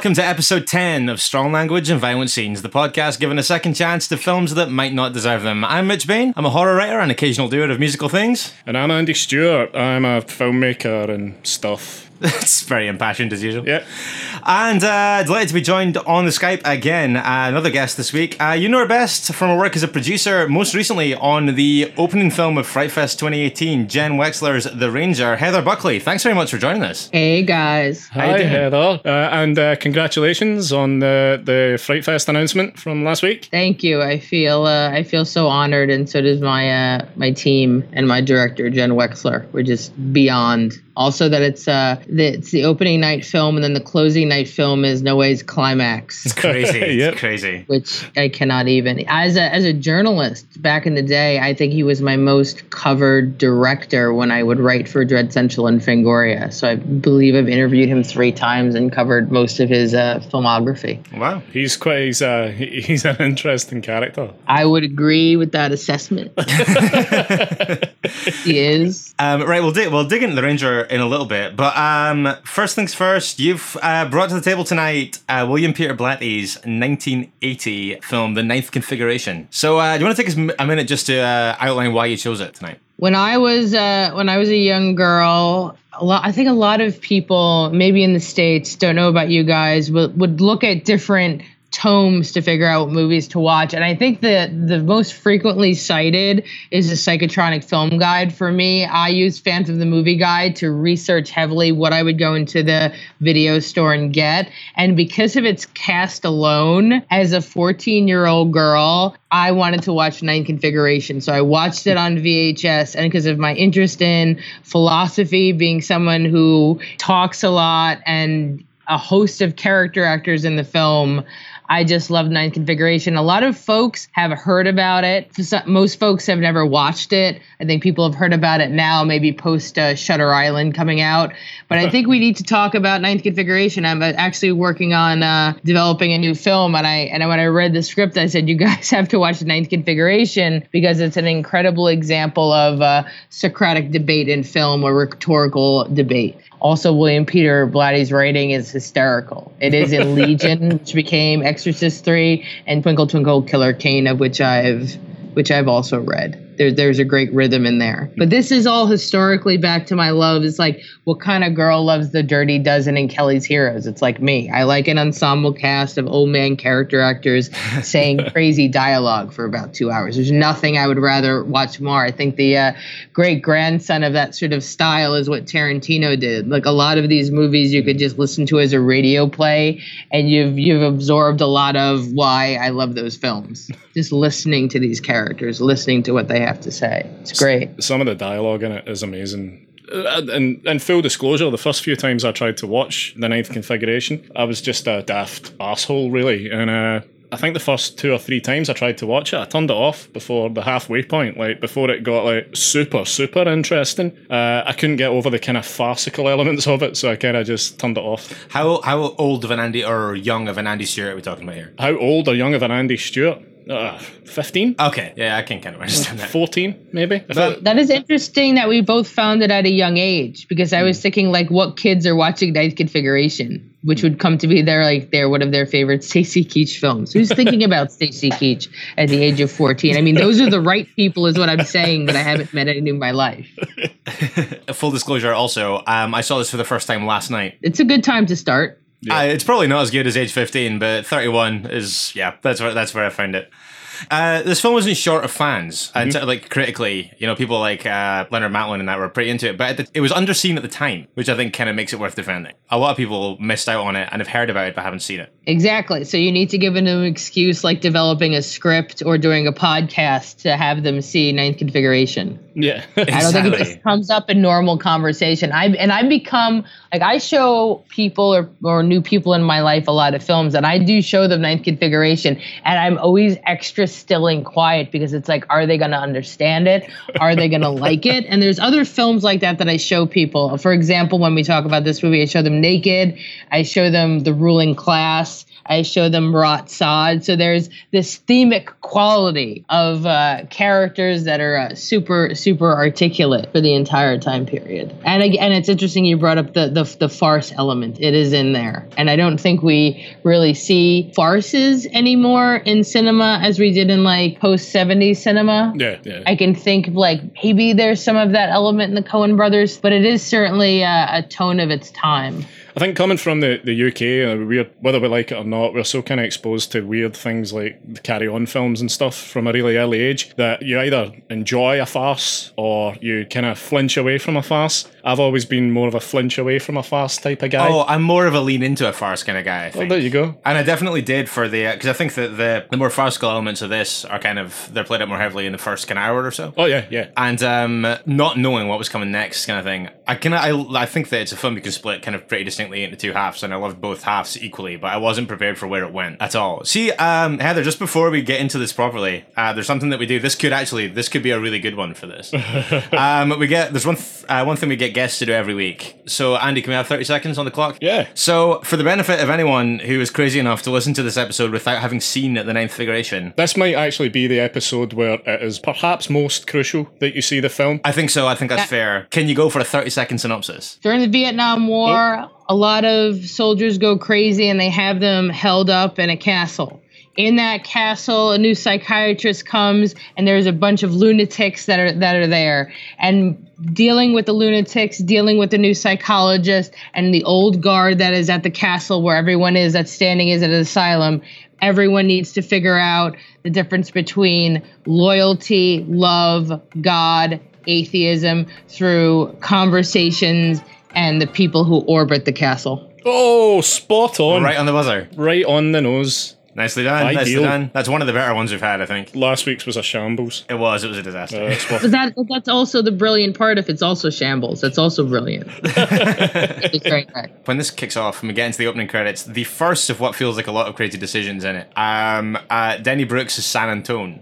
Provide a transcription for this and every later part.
Welcome to episode 10 of Strong Language and Violent Scenes, the podcast giving a second chance to films that might not deserve them. I'm Mitch Bain. I'm a horror writer and occasional doer of musical things. And I'm Andy Stewart. I'm a filmmaker and stuff. It's very impassioned as usual. Yeah. And uh, delighted to be joined on the Skype again. Uh, another guest this week. Uh, you know her best from her work as a producer, most recently on the opening film of Fright Fest 2018, Jen Wexler's The Ranger. Heather Buckley, thanks very much for joining us. Hey guys. Hi, Heather. Uh, and uh, congratulations on the, the Fright Fest announcement from last week. Thank you. I feel uh, I feel so honored, and so does my my team and my director Jen Wexler. We're just beyond also, that it's uh, the, it's the opening night film, and then the closing night film is Noé's climax. It's crazy. Yep. It's crazy. Which I cannot even. As a as a journalist back in the day, I think he was my most covered director when I would write for Dread Central and Fangoria. So I believe I've interviewed him three times and covered most of his uh, filmography. Wow. He's quite he's, uh, he's an interesting character. I would agree with that assessment. he is. Um, right, we'll dig we'll dig into the Ranger in a little bit, but um, first things first. You've uh, brought to the table tonight uh, William Peter Blatty's 1980 film, The Ninth Configuration. So, uh, do you want to take us a minute just to uh, outline why you chose it tonight? when I was uh, when I was a young girl, a lot, I think a lot of people, maybe in the states, don't know about you guys, would would look at different tomes to figure out movies to watch. And I think the the most frequently cited is a psychotronic film guide for me. I use Phantom the Movie Guide to research heavily what I would go into the video store and get. And because of its cast alone, as a 14 year old girl, I wanted to watch Nine Configuration. So I watched it on VHS. And because of my interest in philosophy, being someone who talks a lot and a host of character actors in the film. I just love Ninth Configuration. A lot of folks have heard about it. Most folks have never watched it. I think people have heard about it now, maybe post uh, Shutter Island coming out. But I think we need to talk about Ninth Configuration. I'm uh, actually working on uh, developing a new film, and I and when I read the script, I said you guys have to watch Ninth Configuration because it's an incredible example of uh, Socratic debate in film or rhetorical debate. Also, William Peter Blatty's writing is hysterical. It is in Legion, which became Exorcist Three, and Twinkle Twinkle Killer Kane, of which I've which I've also read. There, there's a great rhythm in there. But this is all historically back to my love. It's like, what kind of girl loves the Dirty Dozen and Kelly's Heroes? It's like me. I like an ensemble cast of old man character actors saying crazy dialogue for about two hours. There's nothing I would rather watch more. I think the uh, great grandson of that sort of style is what Tarantino did. Like a lot of these movies, you could just listen to as a radio play, and you've you've absorbed a lot of why I love those films. Just listening to these characters, listening to what they have to say. It's great. Some of the dialogue in it is amazing. Uh, And, and full disclosure, the first few times I tried to watch the ninth configuration, I was just a daft asshole, really. And uh, I think the first two or three times I tried to watch it, I turned it off before the halfway point, like before it got like super, super interesting. Uh, I couldn't get over the kind of farcical elements of it, so I kind of just turned it off. How how old of an Andy or young of an Andy Stewart are we talking about here? How old or young of an Andy Stewart? Uh, 15? Okay, yeah, I can kind of understand that. 14, maybe? But- That is interesting that we both found it at a young age because I was thinking like what kids are watching Ninth Configuration, which would come to be their like their one of their favorite Stacy Keach films. Who's thinking about Stacy Keach at the age of 14? I mean, those are the right people is what I'm saying, but I haven't met any in my life. Full disclosure, also, um, I saw this for the first time last night. It's a good time to start. Uh, it's probably not as good as age 15, but 31 is, yeah, that's where, that's where I found it. Uh, this film wasn't short of fans, and mm-hmm. like critically, you know, people like uh, Leonard Maltin and that were pretty into it. But the, it was underseen at the time, which I think kind of makes it worth defending. A lot of people missed out on it and have heard about it but haven't seen it. Exactly. So you need to give them an excuse like developing a script or doing a podcast to have them see Ninth Configuration. Yeah, exactly. I don't think it just comes up in normal conversation. I and I become like I show people or or new people in my life a lot of films, and I do show them Ninth Configuration, and I'm always extra still and quiet because it's like, are they going to understand it? Are they going to like it? And there's other films like that that I show people. For example, when we talk about this movie, I show them Naked, I show them The Ruling Class. I show them Rot Sod. So there's this themic quality of uh, characters that are uh, super, super articulate for the entire time period. And again, it's interesting you brought up the, the, the farce element. It is in there. And I don't think we really see farces anymore in cinema as we did in like post 70s cinema. Yeah, yeah. I can think of like maybe there's some of that element in the Coen brothers, but it is certainly uh, a tone of its time. I think coming from the, the UK, uh, we're, whether we like it or not, we're so kind of exposed to weird things like the carry on films and stuff from a really early age that you either enjoy a farce or you kind of flinch away from a farce. I've always been more of a flinch away from a farce type of guy. Oh, I'm more of a lean into a farce kind of guy. I think. Oh, there you go. And I definitely did for the because I think that the the more farcical elements of this are kind of they're played out more heavily in the first kind of hour or so. Oh yeah, yeah. And um, not knowing what was coming next, kind of thing. I can I I think that it's a film you can split kind of pretty distinctly into two halves, and I loved both halves equally, but I wasn't prepared for where it went at all. See, um, Heather, just before we get into this properly, uh, there's something that we do. This could actually this could be a really good one for this. um, we get there's one th- uh, one thing we get guests to do every week week. So, Andy, can we have 30 seconds on the clock? Yeah. So, for the benefit of anyone who is crazy enough to listen to this episode without having seen the ninth figuration, this might actually be the episode where it is perhaps most crucial that you see the film. I think so. I think that's fair. Can you go for a 30 second synopsis? During the Vietnam War, oh. a lot of soldiers go crazy and they have them held up in a castle in that castle a new psychiatrist comes and there's a bunch of lunatics that are that are there. And dealing with the lunatics dealing with the new psychologist and the old guard that is at the castle where everyone is that's standing is at an asylum everyone needs to figure out the difference between loyalty love god atheism through conversations and the people who orbit the castle. Oh spot on. Right on the buzzer. Right on the nose Nicely done. Ideal. Nicely done. That's one of the better ones we've had, I think. Last week's was a shambles. It was. It was a disaster. Uh, but that that's also the brilliant part. If it's also shambles, that's also brilliant. when this kicks off and we get into the opening credits, the first of what feels like a lot of crazy decisions in it. Um, uh, Denny Brooks is San Antone.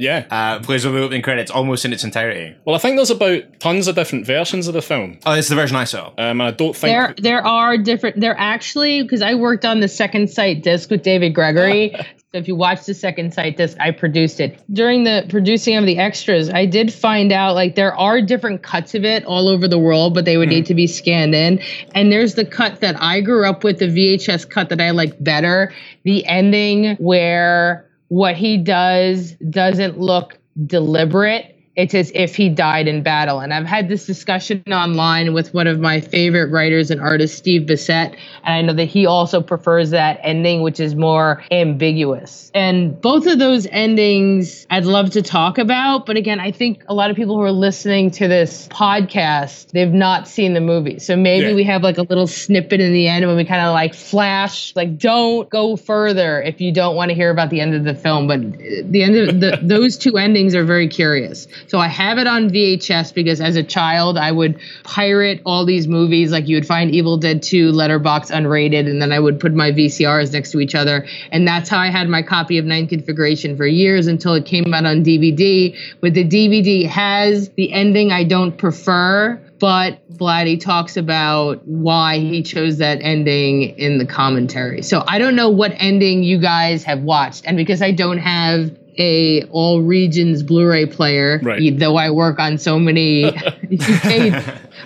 Yeah. Uh, plays over the opening credits almost in its entirety. Well, I think there's about tons of different versions of the film. Oh, it's the version I saw. Um, I don't think there there are different. There actually because I worked on the second sight disc with David Gregory. So if you watch the second sight disc, I produced it. During the producing of the extras, I did find out like there are different cuts of it all over the world, but they would mm. need to be scanned in. And there's the cut that I grew up with, the VHS cut that I like better. The ending where what he does doesn't look deliberate it's as if he died in battle. And I've had this discussion online with one of my favorite writers and artists, Steve Bissette, and I know that he also prefers that ending, which is more ambiguous. And both of those endings I'd love to talk about, but again, I think a lot of people who are listening to this podcast, they've not seen the movie. So maybe yeah. we have like a little snippet in the end when we kind of like flash, like don't go further if you don't want to hear about the end of the film. But uh, the end of the, those two endings are very curious. So I have it on VHS because as a child, I would pirate all these movies. Like you would find Evil Dead 2, Letterbox unrated, and then I would put my VCRs next to each other. And that's how I had my copy of Ninth Configuration for years until it came out on DVD. But the DVD has the ending I don't prefer but Blatty talks about why he chose that ending in the commentary. So I don't know what ending you guys have watched, and because I don't have a all regions Blu-ray player, right. though I work on so many.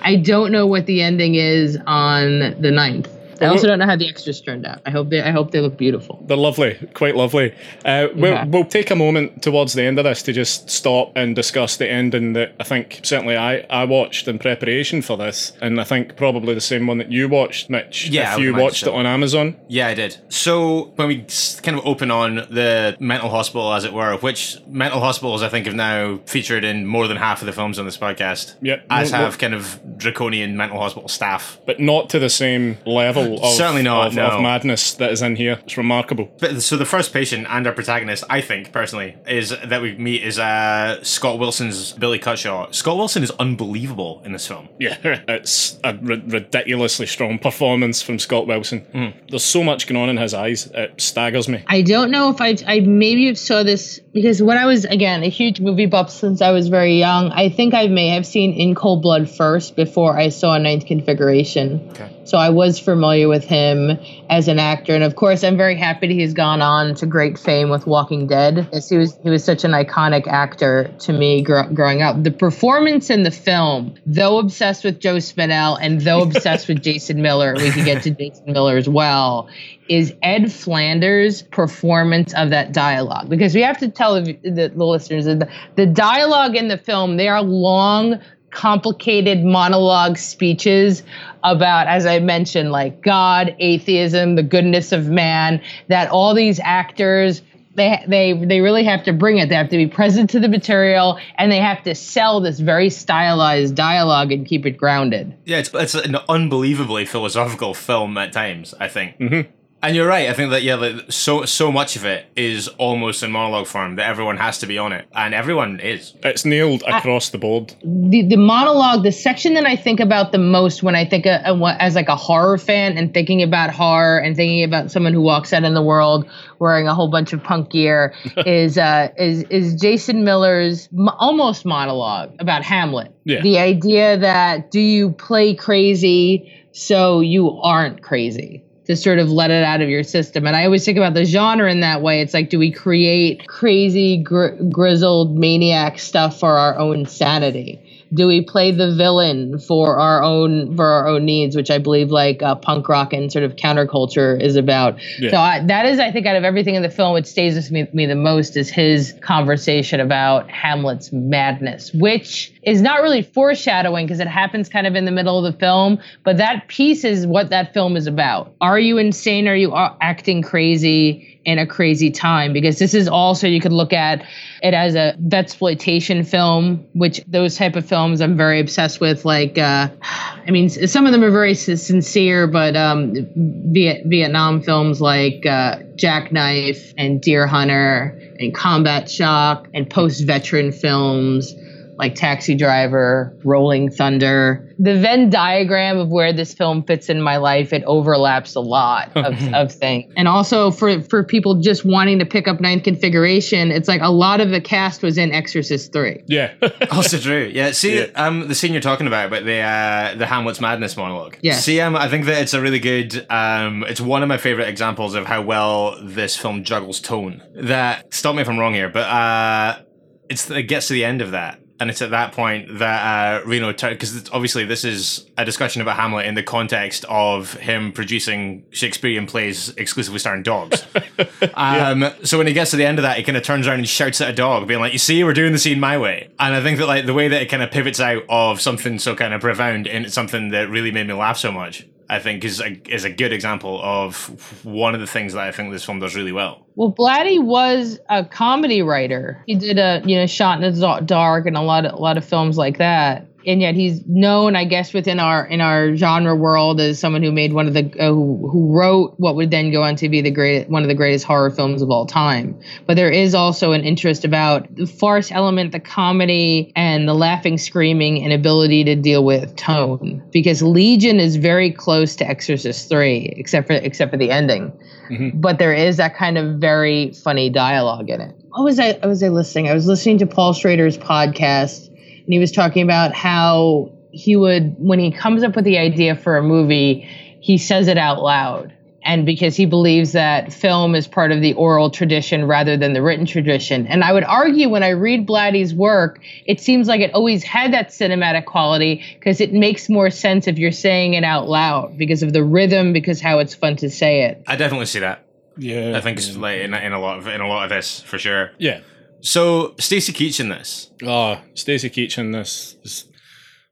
I don't know what the ending is on the ninth. I also don't know how the extras turned out. I hope they I hope they look beautiful. They're lovely, quite lovely. Uh, we'll, Yeah. we'll take a moment towards the end of this to just stop and discuss the ending that I think certainly I, I watched in preparation for this, and I think probably the same one that you watched, Mitch. Yeah, if you watched so. it on Amazon. Yeah, I did. So when we kind of open on the mental hospital, as it were, which mental hospitals I think have now featured in more than half of the films on this podcast. Yep. As No, have no. kind of draconian mental hospital staff. But not to the same level of, Certainly not, of, no. of madness that is in here. It's remarkable. But so the first patient and our protagonist, I think personally, is that we meet is uh, Scott Wilson's Billy Cutshaw. Scott Wilson is unbelievable in this film. Yeah, it's a ridiculously strong performance from Scott Wilson. Hmm. There's so much going on in his eyes, it staggers me. I don't know if I I maybe saw this because when I was again a huge movie buff since I was very young. I think I may have seen In Cold Blood first before I saw Ninth Configuration. Okay. So I was familiar with him as an actor, and of course, I'm very happy that he's gone on to great fame with Walking Dead. Yes, he was he was such an iconic actor to me gr- growing up. The performance in the film, though obsessed with Joe Spinell and though obsessed with Jason Miller, we could get to Jason Miller as well. Is Ed Flanders' performance of that dialogue? Because we have to tell the, the, the listeners that the, the dialogue in the film they are long complicated monologue speeches about, as I mentioned, like God, atheism, the goodness of man, that all these actors they they they really have to bring it. They have to be present to the material, and they have to sell this very stylized dialogue and keep it grounded. Yeah, it's, it's an unbelievably philosophical film at times. I think. Mm-hmm. And you're right. I think that yeah, like, so so much of it is almost in monologue form that everyone has to be on it, and everyone is. It's nailed across the board. the the monologue, the section that I think about the most when I think of, of as like a horror fan and thinking about horror and thinking about someone who walks out in the world wearing a whole bunch of punk gear is uh, is is Jason Miller's almost monologue about Hamlet. Yeah. The idea that do you play crazy so you aren't crazy? To sort of let it out of your system. And I always think about the genre in that way. It's like, do we create crazy, gr- grizzled maniac stuff for our own sanity? Do we play the villain for our own for our own needs, which I believe like uh, punk rock and sort of counterculture is about. Yeah. So I, that is, I think, out of everything in the film, what stays with me, me the most is his conversation about Hamlet's madness, which is not really foreshadowing because it happens kind of in the middle of the film, but that piece is what that film is about. Are you insane? Are you acting crazy? in a crazy time because this is also you could look at it as a exploitation film which those type of films i'm very obsessed with like uh i mean some of them are very sincere but um Viet- vietnam films like uh jackknife and deer hunter and combat shock and post-veteran films like Taxi Driver, Rolling Thunder. The Venn diagram of where this film fits in my life, it overlaps a lot of, of things. And also for, for people just wanting to pick up Ninth Configuration, it's like a lot of the cast was in Exorcist 3. Yeah. Also true. Yeah. See, Yeah. um, the scene you're talking about, but the uh, the Hamlet's madness monologue. Yeah. See, um, I think that it's a really good. Um, it's one of my favorite examples of how well this film juggles tone. That stop me if I'm wrong here, but uh, it's it gets to the end of that. And it's at that point that uh, Reno, because obviously this is a discussion about Hamlet in the context of him producing Shakespearean plays exclusively starring dogs. Um, So when he gets to the end of that, he kind of turns around and shouts at a dog, being like, "You see, we're doing the scene my way." And I think that like the way that it kind of pivots out of something so kind of profound into something that really made me laugh so much, I think is a, is a good example of one of the things that I think this film does really well. Well, Blatty was a comedy writer. He did a you know Shot in the Dark and a lot of a lot of films like that. And yet he's known, I guess, within our in our genre world as someone who made one of the uh, who, who wrote what would then go on to be the great one of the greatest horror films of all time. But there is also an interest about the farce element, the comedy, and the laughing, screaming, and ability to deal with tone. Because Legion is very close to Exorcist three, except for except for the ending but there is that kind of very funny dialogue in it. What was I? What was I listening? I was listening to Paul Schrader's podcast, and he was talking about how he would, when he comes up with the idea for a movie, he says it out loud. and because he believes that film is part of the oral tradition rather than the written tradition. And I would argue when I read Blatty's work, it seems like it always had that cinematic quality because it makes more sense if you're saying it out loud because of the rhythm, because how it's fun to say it. I definitely see that. Yeah, I think it's like in, in a lot of in a lot of this for sure. yeah. So Stacy Keach in this. Oh, Stacey Keach in this is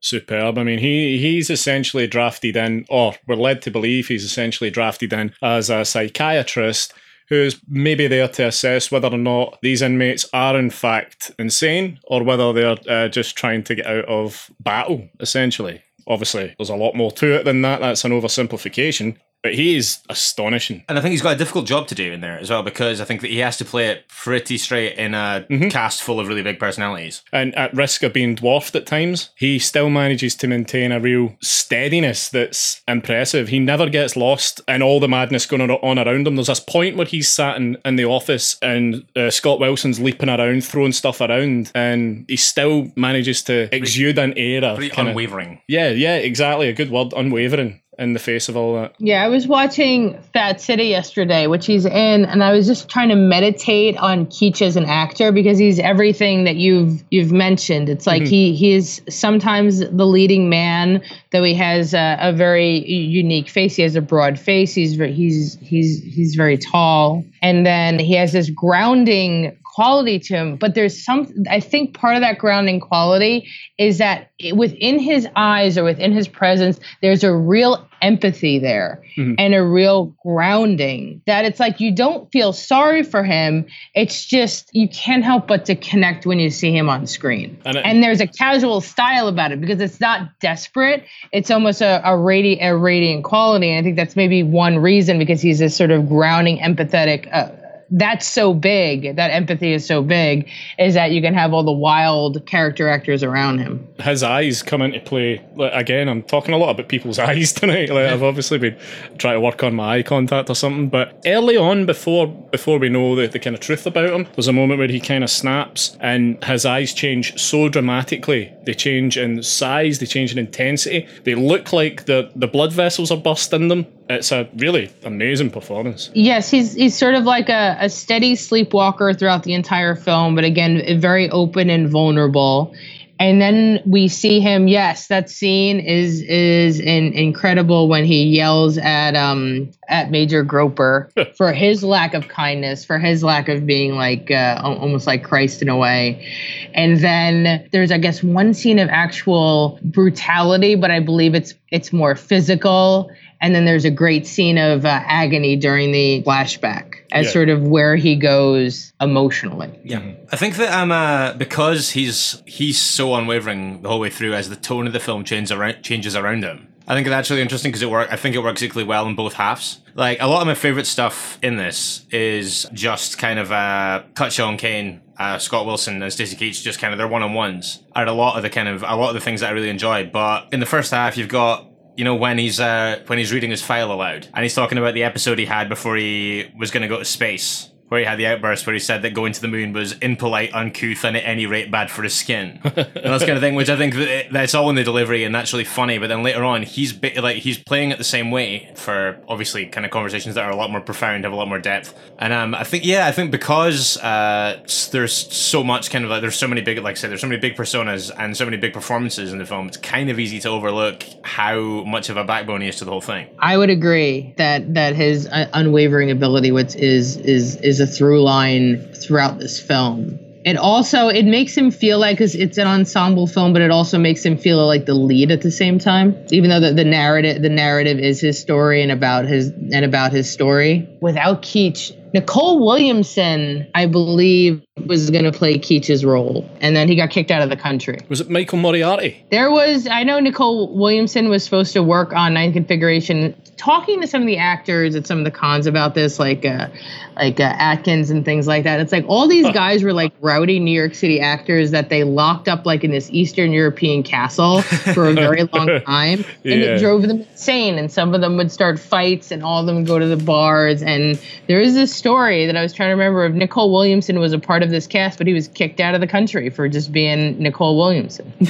superb. I mean, he he's essentially drafted in, or we're led to believe he's essentially drafted in as a psychiatrist who's maybe there to assess whether or not these inmates are in fact insane or whether they're uh, just trying to get out of battle, essentially. Obviously, there's a lot more to it than that. That's an oversimplification. But he is astonishing. And I think he's got a difficult job to do in there as well because I think that he has to play it pretty straight in a cast full of really big personalities. and at risk of being dwarfed at times, he still manages to maintain a real steadiness that's impressive. He never gets lost in all the madness going on around him. There's this point where he's sat in, in the office and uh, Scott Wilson's leaping around, throwing stuff around, and he still manages to exude an air of unwavering. Yeah, yeah, exactly. A good word, unwavering in the face of all that. Yeah, I was watching Fat City yesterday, which he's in, and I was just trying to meditate on Keach as an actor because he's everything that you've you've mentioned. It's like mm-hmm. he he is sometimes the leading man, though he has a, a very unique face. He has a broad face. He's he's he's he's very tall, and then he has this grounding quality to him but there's some i think part of that grounding quality is that it- within his eyes or within his presence there's a real empathy there and a real grounding that it's like you don't feel sorry for him. It's just you can't help but to connect when you see him on screen. And and, there's a casual style about it because it's not desperate. It's almost a, a, radi- a radiant quality. And i think that's maybe one reason because he's this sort of grounding empathetic uh, that's so big that empathy is so big is that you can have all the wild character actors around him his eyes come into play. Like, again, I'm talking a lot about people's eyes tonight. Like, I've obviously been trying to work on my eye contact or something. But early on, before before we know the, the kind of truth about him, there's a moment where he kind of snaps and his eyes change so dramatically. They change in size, they change in intensity. They look like the, the blood vessels are burst in them. It's a really amazing performance. Yes, he's he's sort of like a, a steady sleepwalker throughout the entire film, but again, very open and vulnerable. And then we see him. Yes, that scene is is in, incredible when he yells at um at Major Groper for his lack of kindness, for his lack of being like uh, almost like Christ in a way. And then there's I guess one scene of actual brutality, but I believe it's it's more physical. And then there's a great scene of uh, agony during the flashback as Yeah. sort of where he goes emotionally. Yeah, I think that um uh, because he's he's so unwavering the whole way through as the tone of the film changes around changes around him. I think that's really interesting because it work. I think it works equally well in both halves. Like a lot of my favorite stuff in this is just kind of uh, Cutshaw Kane, uh, Scott Wilson, and Stacey Keach, just kind of their one on ones. Are a lot of the kind of a lot of the things that I really enjoy. But in the first half, you've got you know when he's uh, when he's reading his file aloud. And he's talking about the episode he had before he was going to go to space where he had the outburst where he said that going to the moon was impolite, uncouth, and at any rate bad for his skin, and that kind of thing. Which I think that that's all in the delivery, and that's really funny. But then later on, he's bi- like he's playing it the same way for obviously kind of conversations that are a lot more profound, have a lot more depth. And um, I think yeah, I think because uh, there's so much kind of like there's so many big like I said, there's so many big personas and so many big performances in the film. It's kind of easy to overlook how much of a backbone he is to the whole thing. I would agree that that his uh, unwavering ability which is is is a through line throughout this film. It also it makes him feel like because it's an ensemble film, but it also makes him feel like the lead at the same time. Even though the, the narrative the narrative is his story and about his and about his story. Without Keach, Nicol Williamson, I believe, was going to play Keach's role, and then he got kicked out of the country. Was it Michael Moriarty? There was, I know Nicol Williamson was supposed to work on Ninth Configuration. Talking to some of the actors at some of the cons about this, like uh, like uh, Atkins and things like that, it's like all these guys were like rowdy New York City actors that they locked up like in this Eastern European castle for a very long time, and Yeah. it drove them insane. And some of them would start fights, and all of them would go to the bars. And there is this story that I was trying to remember of Nicol Williamson was a part of this cast, but he was kicked out of the country for just being Nicol Williamson.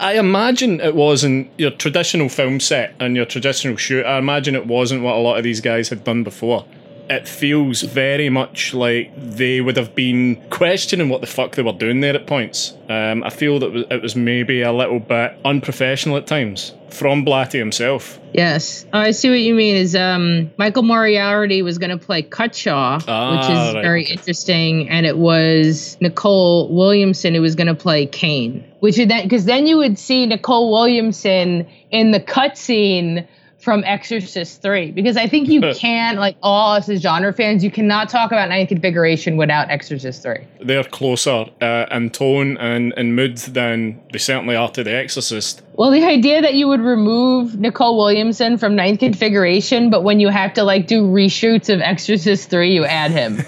I, imagine it wasn't your traditional film set and your traditional shoot. I imagine it wasn't what a lot of these guys had done before. It feels very much like they would have been questioning what the fuck they were doing there at points. Um, I feel that it was maybe a little bit unprofessional at times from Blatty himself. Yes, oh, I see what you mean. Is um, Michael Moriarty was going to play Cutshaw, Ah, which is right, very okay. interesting, and it was Nicol Williamson who was going to play Kane. Which would then because then you would see Nicol Williamson in the cutscene from Exorcist Three, because I think you can't like all us as genre fans, you cannot talk about Ninth Configuration without Exorcist Three. They're closer uh, in tone and in mood than they certainly are to The Exorcist. Well, the idea that you would remove Nicol Williamson from Ninth Configuration, but when you have to like do reshoots of Exorcist 3, you add him.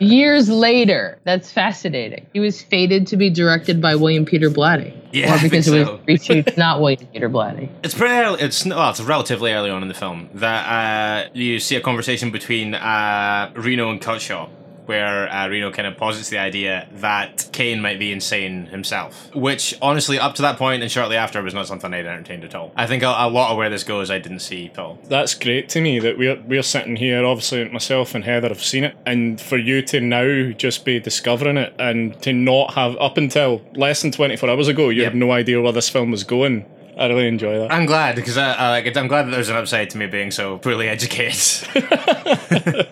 Years later. That's fascinating. He was fated to be directed by William Peter Blatty. Yeah, or because it so. was reshoots, not William Peter Blatty. It's pretty early. It's well, it's relatively early on in the film that uh, you see a conversation between uh, Reno and Cutshaw, where uh, Reno kind of posits the idea that Kane might be insane himself. Which, honestly, up to that point and shortly after, was not something I'd entertained at all. I think a, a lot of where this goes, I didn't see at all. That's great to me that we're we're sitting here. Obviously, myself and Heather have seen it, and for you to now just be discovering it and to not have up until less than twenty four hours ago, you Yep. had no idea where this film was going. I really enjoy that. I'm glad because I, I like it. I'm glad that there's an upside to me being so poorly educated.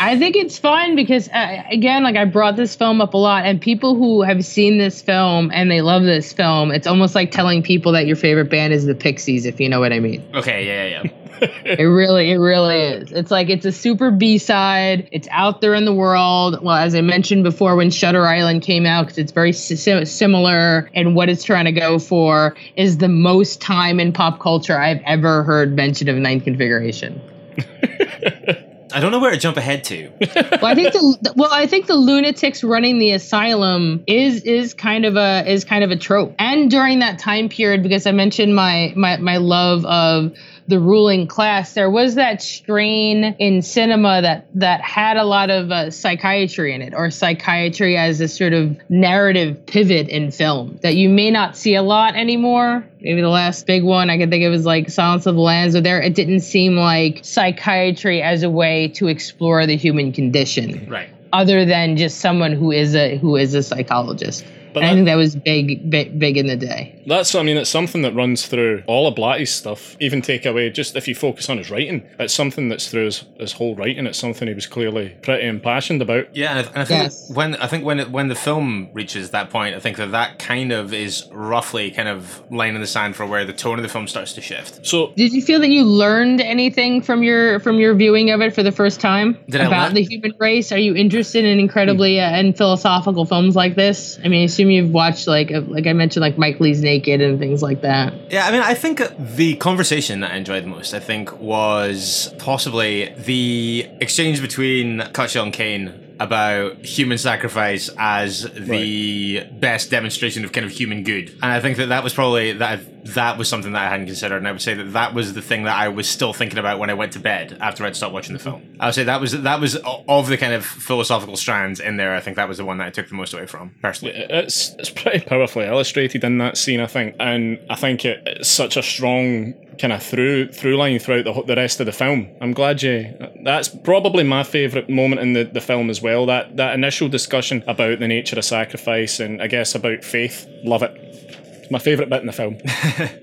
I think it's fun because, uh, again, like I brought this film up a lot, and people who have seen this film and they love this film, it's almost like telling people that your favorite band is the Pixies, if you know what I mean. okay, yeah, yeah, yeah. It really, it really is. It's like it's a super B side. It's out there in the world. Well, as I mentioned before, when Shutter Island came out, because it's very si- similar, and what it's trying to go for is the most time in pop culture I've ever heard mention of Ninth Configuration. I don't know where to jump ahead to. Well, I think the well, I think the lunatics running the asylum is is kind of a is kind of a trope. And during that time period, because I mentioned my my my love of the ruling class, there was that strain in cinema that that had a lot of uh, psychiatry in it, or psychiatry as a sort of narrative pivot in film that you may not see a lot anymore. Maybe the last big one I can think of is like Silence of the Lambs, but there it didn't seem like psychiatry as a way to explore the human condition Right. other than just someone who is a who is a psychologist. But I that- think that was big, big, big in the day. That's I mean, it's something that runs through all of Blatty's stuff. Even take away just if you focus on his writing, it's something that's through his, his whole writing. It's something he was clearly pretty impassioned about. Yeah, and I, and I think Yes. when I think when it, when the film reaches that point, I think that that kind of is roughly kind of line in the sand for where the tone of the film starts to shift. So Did you feel that you learned anything from your from your viewing of it for the first time Did I about learn- the human race? Are you interested in incredibly uh, and philosophical films like this? I mean, I assume you've watched like like I mentioned, like Mike Leigh's Naked and things like that. Yeah, I mean, I think the conversation that I enjoyed the most, I think, was possibly the exchange between Cutshaw and Kane about human sacrifice as the best demonstration of kind of human good. And I think that that was probably that that was something that I hadn't considered, and I would say that that was the thing that I was still thinking about when I went to bed after I'd stopped watching the film. I would say that was that was of the kind of philosophical strands in there. I think that was the one that I took the most away from personally. it's it's pretty powerfully illustrated in that scene, I think, and I think it, it's such a strong kind of through through line throughout the the rest of the film. I'm glad you. That's probably my favourite moment in the, the film as well. That that initial discussion about the nature of sacrifice and I guess about faith. Love it. It's my favourite bit in the film.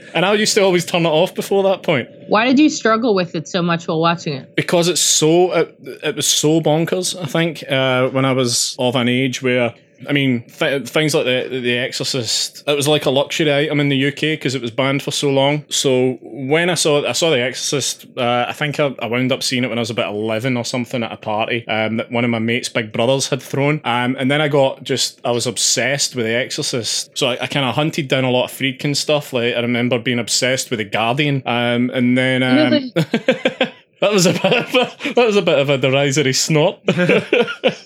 and I used to always turn it off before that point Why did you struggle with it so much while watching it? because it's so it, it was so bonkers. I think uh, when I was of an age where. I mean, th- things like the the Exorcist. It was like a luxury item in the UK because it was banned for so long. So when I saw I saw the Exorcist, uh, I think I, I wound up seeing it when I was about eleven or something at a party um, that one of my mates' big brothers had thrown. Um, and then I got just I was obsessed with the Exorcist. So I, I kind of hunted down a lot of Friedkin stuff. Like I remember being obsessed with the Guardian. Um, and then um, that was a bit of a, that was a bit of a derisory snort.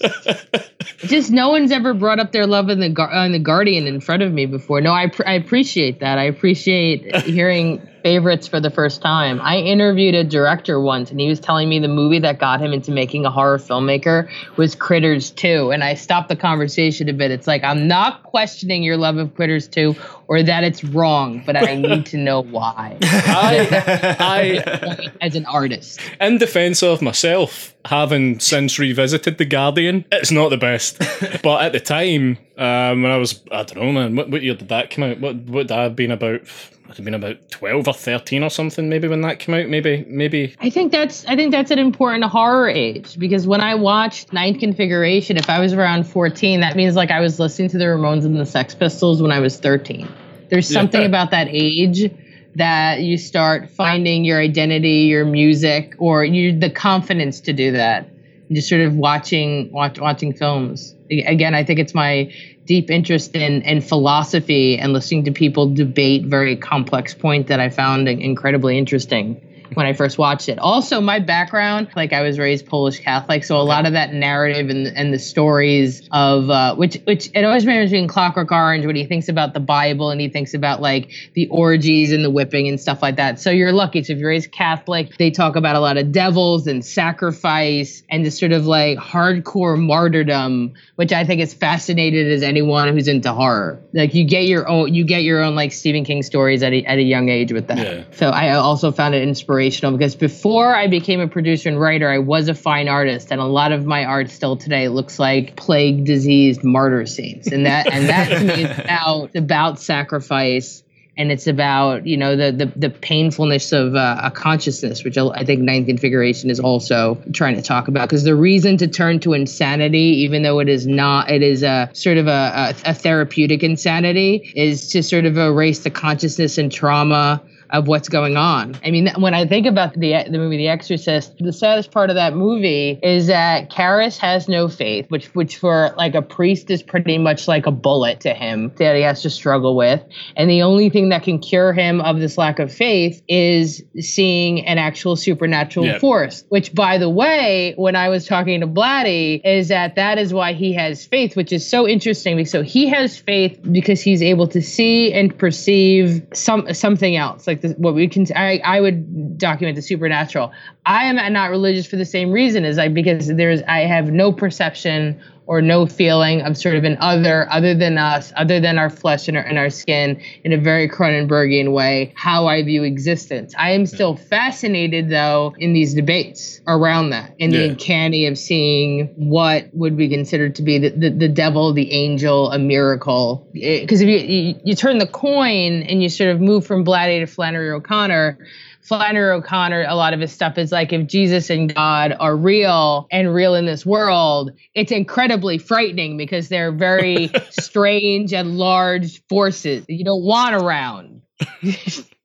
Just no one's ever brought up their love in the uh, the Guardian in front of me before. No, I pr- I appreciate that. I appreciate hearing favorites for the first time. I interviewed a director once, and he was telling me the movie that got him into making a horror filmmaker was Critters 2. And I stopped the conversation a bit. It's like, I'm not questioning your love of Critters 2 or that it's wrong, but I need to know why. I, I, As an artist. in defense of myself, having since revisited The Guardian, it's not the best. but at the time, um, when I was, I don't know, man, what, what year did that come out? What would that have been about? Would have been about twelve or thirteen or something, maybe when that came out. Maybe, maybe. I think that's I think that's an important horror age because when I watched Ninth Configuration, if I was around 14, that means like I was listening to the Ramones and the Sex Pistols when I was 13. There's something Yeah. about that age that you start finding your identity, your music, or you the confidence to do that. Just sort of watching watch, watching films. Again, I think it's my deep interest in in philosophy and listening to people debate very complex point that I found incredibly interesting when I first watched it. Also, my background, like I was raised Polish Catholic, so a lot of that narrative and and the stories of uh, which which it always reminds me in Clockwork Orange when he thinks about the Bible and he thinks about like the orgies and the whipping and stuff like that. So you're lucky. So if you're raised Catholic, they talk about a lot of devils and sacrifice and this sort of like hardcore martyrdom, which I think is fascinated as anyone who's into horror. Like you get your own you get your own like Stephen King stories at a, at a young age with that. Yeah. So I also found it inspirational because before I became a producer and writer, I was a fine artist, and a lot of my art still today looks like plague diseased martyr scenes, and that and that to me is about about sacrifice. And it's about you know the the, the painfulness of uh, a consciousness, which I I think Ninth Configuration is also trying to talk about. Because the reason to turn to insanity, even though it is not, it is a sort of a, a, a therapeutic insanity, is to sort of erase the consciousness and trauma of what's going on. I mean, when I think about the the movie The Exorcist, the saddest part of that movie is that Karras has no faith, which which for like a priest is pretty much like a bullet to him that he has to struggle with. And the only thing that can cure him of this lack of faith is seeing an actual supernatural Yeah. force. Which, by the way, when I was talking to Blatty, is that that is why he has faith, which is so interesting. So he has faith because he's able to see and perceive some something else, like the, what we can. I I would document the supernatural. I am not religious for the same reason as I because there's I have no perception or no feeling of sort of an other other than us, other than our flesh and our, and our skin in a very Cronenbergian way, how I view existence. I am still fascinated though in these debates around that and the uncanny of seeing what would be considered to be the, the, the devil, the angel, a miracle. Eh, because if you, you you turn the coin and you sort of move from Blatty to Flannery O'Connor, Flannery O'Connor, a lot of his stuff is like if Jesus and God are real and real in this world, it's incredibly frightening because they're very strange and large forces that you don't want around.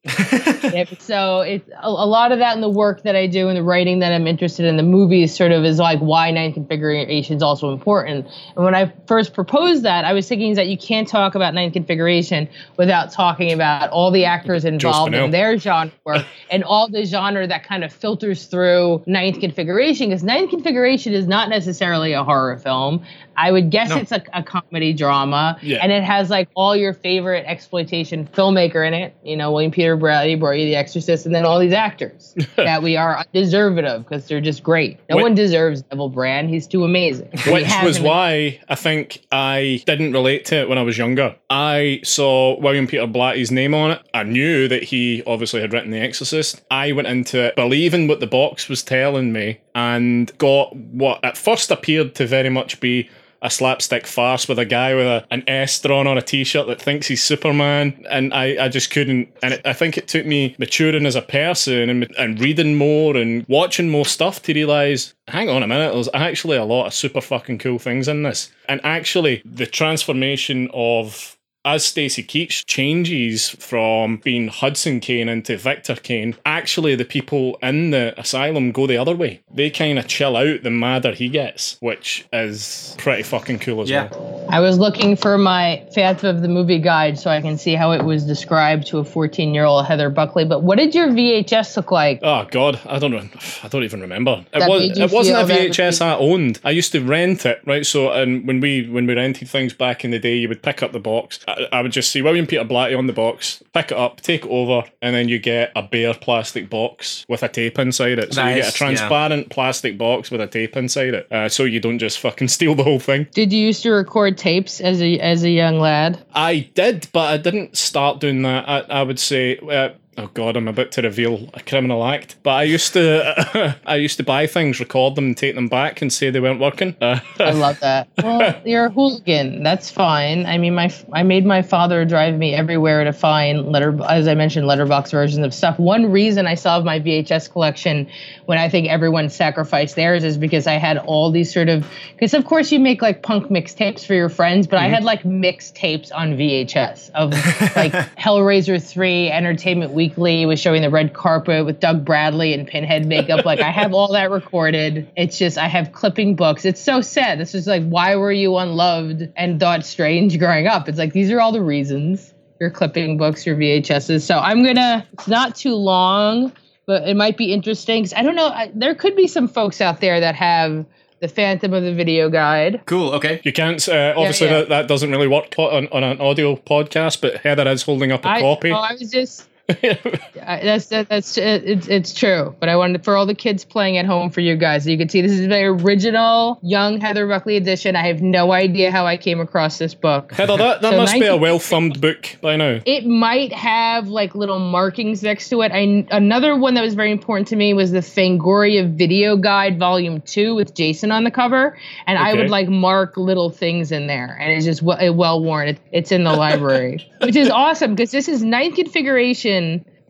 So it's a, a lot of that in the work that I do and the writing that I'm interested in. The movies sort of is like why ninth configuration is also important. And when I first proposed that, I was thinking that you can't talk about ninth configuration without talking about all the actors involved in their genre work and all the genre that kind of filters through ninth configuration. Because ninth configuration is not necessarily a horror film. I would guess it's a, a comedy drama, Yeah. and it has like all your favorite exploitation filmmaker in it. You know, William Peter Bradley brought you The Exorcist, and then all these actors that we are undeserved of because they're just great. No Wh- one deserves Neville Brand; he's too amazing. Which was why I think I didn't relate to it when I was younger. I saw William Peter Blatty's name on it. I knew that he obviously had written The Exorcist. I went into it believing what the box was telling me and got what at first appeared to very much be a slapstick farce with a guy with a, an S drawn on a t-shirt that thinks he's Superman, and I, I just couldn't. And it, I think it took me maturing as a person and, and reading more and watching more stuff to realize, hang on a minute, there's actually a lot of super fucking cool things in this. And actually, the transformation of as Stacey Keach changes from being Hudson Kane into Victor Kane, actually the people in the asylum go the other way. They kind of chill out the madder he gets, which is pretty fucking cool as Yeah. well. I was looking for my Phantom of the Movie guide so I can see how it was described to a 14 year old Heather Buckley. But what did your VHS look like? Oh god, I don't know. I don't even remember. It was, it wasn't a VHS I owned. I used to rent it, right? So and when we when we rented things back in the day, you would pick up the box, I, I would just see William Peter Blatty on the box, pick it up, take it over, and then you get a bare plastic box with a tape inside it. So you get a transparent plastic box with a tape inside it, uh, so you don't just fucking steal the whole thing. Did you used to record tapes as a as a young lad? I did, but I didn't start doing that. I, I would say. Uh, Oh God, I'm about to reveal a criminal act. But I used to, I used to buy things, record them, and take them back, and say they weren't working. I love that. Well, you're a hooligan. That's fine. I mean, my I made my father drive me everywhere to find letter, as I mentioned, letterbox versions of stuff. One reason I still have my VHS collection, when I think everyone sacrificed theirs, is because I had all these sort of. Because of course you make like punk mixtapes for your friends, but I mm-hmm. had like mixed tapes on VHS of like Hellraiser three, Entertainment Weekly was showing the red carpet with Doug Bradley and Pinhead makeup. Like I have all that recorded. It's just I have clipping books. It's so sad. This is like why were you unloved and thought strange growing up? It's like these are all the reasons. Your clipping books, your VHSs. So I'm gonna. It's not too long, but it might be interesting. 'cause I don't know. I, there could be some folks out there that have the Phantom of the Video Guide. Cool. Okay. you can't. Uh, obviously, yeah. That, that doesn't really work on, on an audio podcast. But Heather is holding up a I, copy. oh, I was just. That's that, that's it's it's true. But I wanted for all the kids playing at home for you guys, you can see this is my original young Heather Buckley edition. I have no idea how I came across this book. Heather, that, that So must be a well thumbed book by now. It might have like little markings next to it. I another one that was very important to me was the Fangoria Video Guide Volume Two with Jason on the cover, and I would like mark little things in there, and it's just well, well worn. It, it's in the library, which is awesome because this is ninth configuration.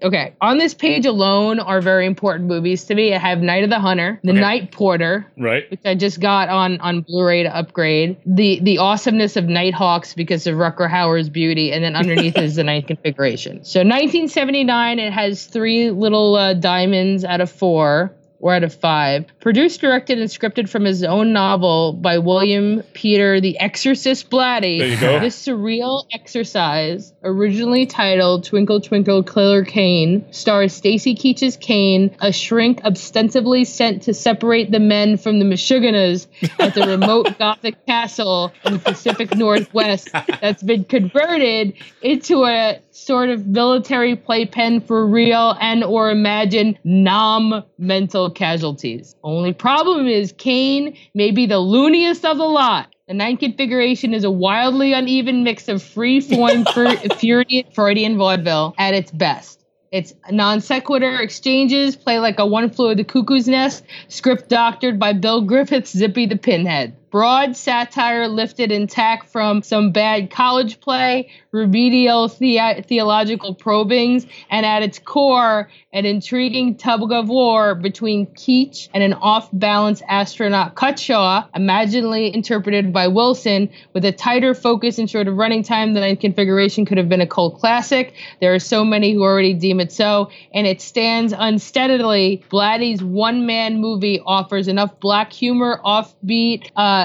Okay, on this page alone are very important movies to me. I have Night of the Hunter, The Okay. Night Porter, Right. which I just got on on Blu-ray to upgrade. The the awesomeness of Nighthawks because of Rutger Hauer's beauty, and then underneath is the ninth configuration. So 1979, it has three little uh, diamonds out of four. Or out of five. Produced, directed, and scripted from his own novel by William Peter The Exorcist Blatty. There you go. This surreal exercise, originally titled Twinkle Twinkle Killer Kane, stars Stacy Keach's Kane, a shrink ostensibly sent to separate the men from the Meshuggahs at the remote Gothic castle in the Pacific Northwest that's been converted into a sort of military playpen for real and or imagined casualties. Only problem is Kane may be the looniest of the lot. The ninth configuration is a wildly uneven mix of free-form Freudian, Freudian vaudeville at its best. Its non sequitur exchanges play like a one flew of the cuckoo's nest, script doctored by Bill Griffith's Zippy the Pinhead. Broad satire lifted intact from some bad college play, remedial the- theological probings, and at its core, an intriguing tug of war between Keach and an off balance astronaut Cutshaw, imaginally interpreted by Wilson, with a tighter focus and shorter running time. than configuration could have been a cult classic. There are so many who already deem it so, and it stands unsteadily. Blatty's one man movie offers enough black humor, offbeat, uh,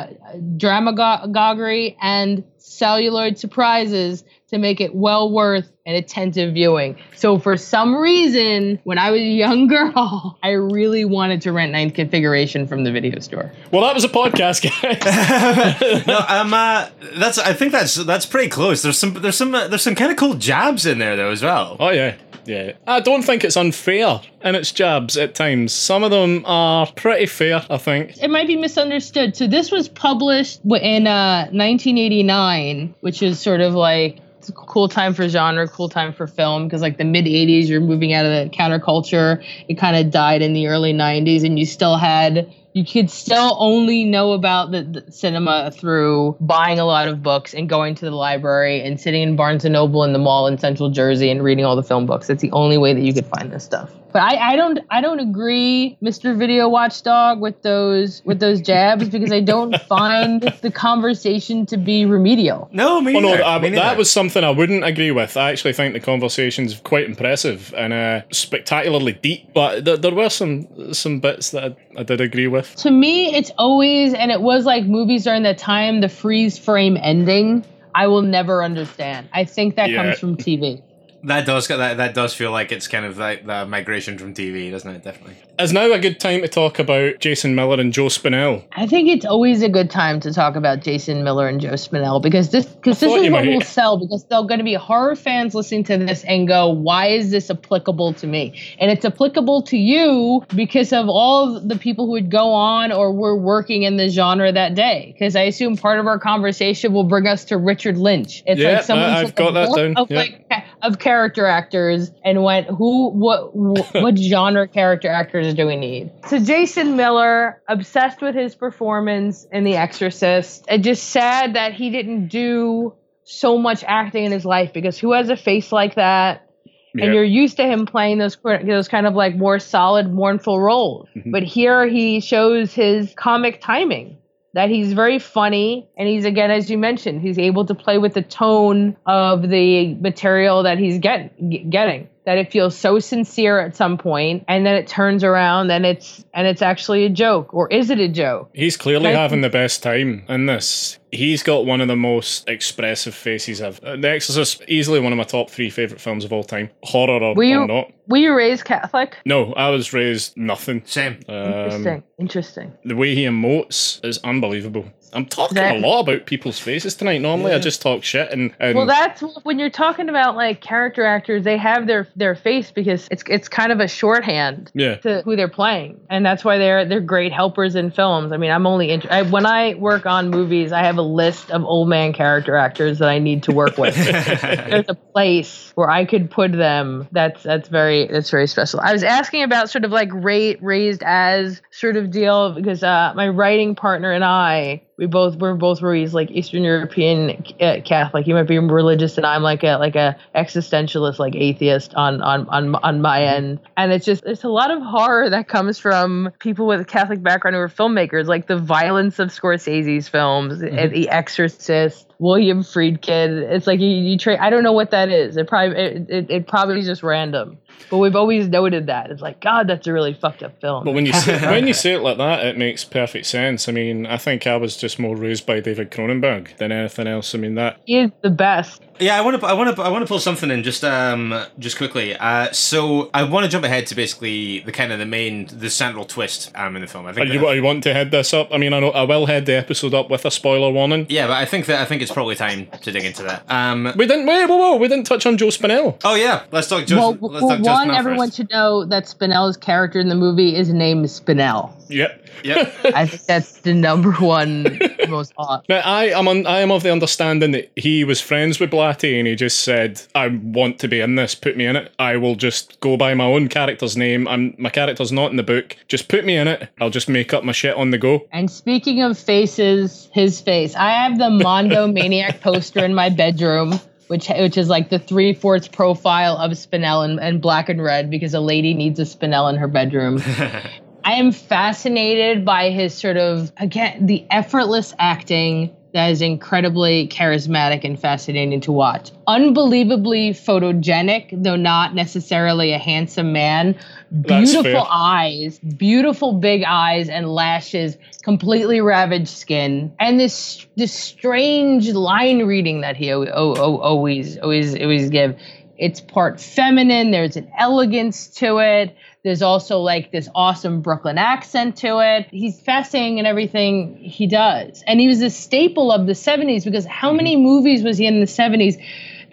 dramagoggery, and celluloid surprises to make it well worth an attentive viewing. So for some reason, when I was a young girl, I really wanted to rent ninth configuration from the video store. Well, that was a podcast, guys. no, um, uh, that's. I think that's that's pretty close. There's some. There's some. Uh, there's some kind of cool jabs in there though as well. oh yeah, yeah. I don't think it's unfair in its jabs at times. Some of them are pretty fair. I think. It might be misunderstood. So this was published in uh, 1989, which is sort of like cool time for genre, cool time for film because like the mid 80s, you're moving out of the counterculture. It kind of died in the early 90s, and you still had you could still only know about the, the cinema through buying a lot of books and going to the library and sitting in Barnes and Noble in the mall in Central Jersey and reading all the film books. That's the only way that you could find this stuff. But I, I don't I don't agree, Mr. Video Watchdog, with those with those jabs because I don't find the conversation to be remedial. No, me Oh no, neither. I, Me that neither. was something I wouldn't agree with. I actually think the conversation's quite impressive and uh, spectacularly deep. But th- there were some some bits that I, I did agree with. To me, it's always and it was like movies during that time, the freeze frame ending. I will never understand. I think that Yeah. comes from TV. That does that that does feel like it's kind of like the migration from TV, doesn't it? Definitely. Is now a good time to talk about Jason Miller and Joe Spinell? I think it's always a good time to talk about Jason Miller and Joe Spinell because this because this is you what might. will sell because they're going to be horror fans listening to this and go, why is this applicable to me? And it's applicable to you because of all the people who would go on or were working in the genre that day. Because I assume part of our conversation will bring us to Richard Lynch. It's Yeah, like someone I- I've got that down, Of, yeah. like, ca- of character actors and went, who, what, wh- what genre character actors do we need? So Jason Miller, obsessed with his performance in The Exorcist, and just sad that he didn't do so much acting in his life because who has a face like that? And you're used to him playing those those kind of like more solid, mournful roles. Mm-hmm. But here he shows his comic timing that he's very funny and he's again as you mentioned he's able to play with the tone of the material that he's get, getting that it feels so sincere at some point and then it turns around and it's and it's actually a joke or is it a joke He's clearly Like- having the best time in this. He's got one of the most expressive faces I've. Uh, the Exorcist, easily one of my top three favorite films of all time, horror or, were or not. were you raised catholic No, I was raised nothing. Same. interesting Um, interesting the way he emotes is unbelievable. I'm talking That- a lot about people's faces tonight. Normally, I just talk shit and, and Well, that's when you're talking about like character actors. They have their their face because it's it's kind of a shorthand yeah. to who they're playing, and that's why they're they're great helpers in films. I mean, I'm only int- I, when I work on movies, I have a list of old man character actors that I need to work with. There's a place where I could put them. That's that's very that's very special. I was asking about sort of like ra- raised as sort of deal because uh, my writing partner and I we both we're both raised like Eastern European uh, Catholic. You might be religious, and I'm like a like a existentialist, like atheist on on on on my end. And it's just it's a lot of horror that comes from people with a Catholic background who are filmmakers, like the violence of Scorsese's films, and The Exorcist. William Friedkin. It's like you, you trade. I don't know what that is. It probably it, it, it probably is just random. But we've always noted that. It's like God, that's a really fucked up film. But when you say, when you say it like that, it makes perfect sense. I mean, I think I was just more raised by David Cronenberg than anything else. I mean that he is the best. Yeah, I want to. I want to. I want to pull something in just um just quickly. Uh, so I want to jump ahead to basically the kind of the main the central twist um in the film. I Are think. you, are you want to head this up? I mean, I know I will head the episode up with a spoiler warning. yeah, but I think that I think it's probably time to dig into that. Um. We didn't wait, whoa, whoa, we didn't touch on Joe Spinell. Oh yeah, let's talk. Just, well, let's well, talk one, now everyone first. should know that Spinell's character in the movie is named Spinell. Yep. Yep. I think that's the number one most. Now, I am on, I am of the understanding that he was friends with Blatty and he just said, "I want to be in this. Put me in it. I will just go by my own character's name. I'm my character's not in the book. Just put me in it. I'll just make up my shit on the go." And speaking of faces, his face. I have the Mondo Maniac poster in my bedroom, which which is like the three fourths profile of Spinell and, in black and red because a lady needs a Spinell in her bedroom. I am fascinated by his sort of again the effortless acting that is incredibly charismatic and fascinating to watch. Unbelievably photogenic, though not necessarily a handsome man. Beautiful eyes, beautiful big eyes and lashes, completely ravaged skin, and this this strange line reading that he o- always always always give. It's part feminine. There's an elegance to it. There's also like this awesome Brooklyn accent to it. He's fascinating in everything he does. And he was a staple of the 70s because how many mm-hmm. movies was he in the 70s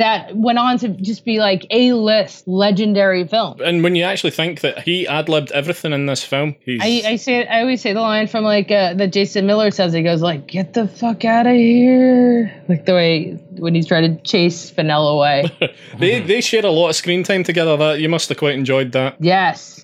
that went on to just be like A list legendary film. And when you actually think that he ad libbed everything in this film, he's I, I say I always say the line from like uh, that Jason Miller says. He goes like, "Get the fuck out of here!" Like the way when he's trying to chase Spinell away. they they share a lot of screen time together. That you must have quite enjoyed that. yes,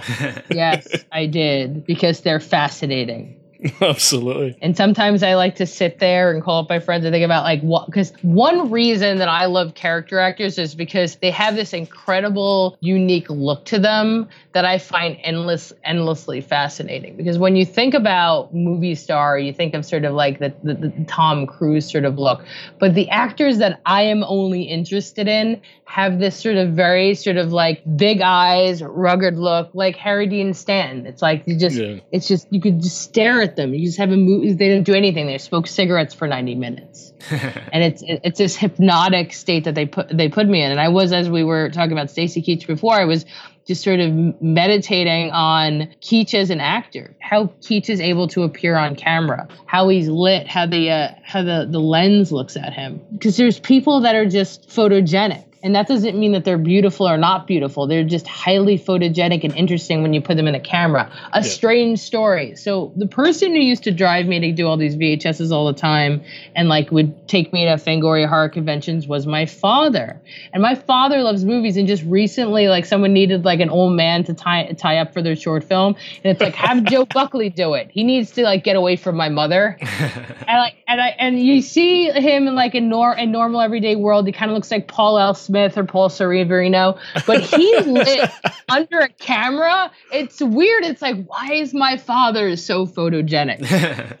yes, I did because they're fascinating. Absolutely. And sometimes I like to sit there and call up my friends and think about like what because one reason that I love character actors is because they have this incredible, unique look to them that I find endless, endlessly fascinating. Because when you think about movie star, you think of sort of like the, the, the Tom Cruise sort of look. But the actors that I am only interested in have this sort of very sort of like big eyes, rugged look, like Harry Dean Stanton. It's like you just Yeah. it's just you could just stare at them. You just have a movie. They didn't do anything. They smoke cigarettes for 90 minutes, and it's it's this hypnotic state that they put they put me in. And I was, as we were talking about Stacy Keach before, I was just sort of meditating on Keach as an actor, how Keach is able to appear on camera, how he's lit, how the uh, how the the lens looks at him. Because there's people that are just photogenic and that doesn't mean that they're beautiful or not beautiful. They're just highly photogenic and interesting when you put them in a camera. A yeah. strange story. So the person who used to drive me to do all these VHSs all the time and like would take me to Fangoria horror conventions was my father. And my father loves movies and just recently like someone needed like an old man to tie tie up for their short film. And it's like have Joe Buckley do it. He needs to like get away from my mother. and like and I and you see him in like a nor a normal everyday world. He kind of looks like Paul L. Smith or Paul Sorvino, but he's lit under a camera. It's weird. It's like, why is my father so photogenic?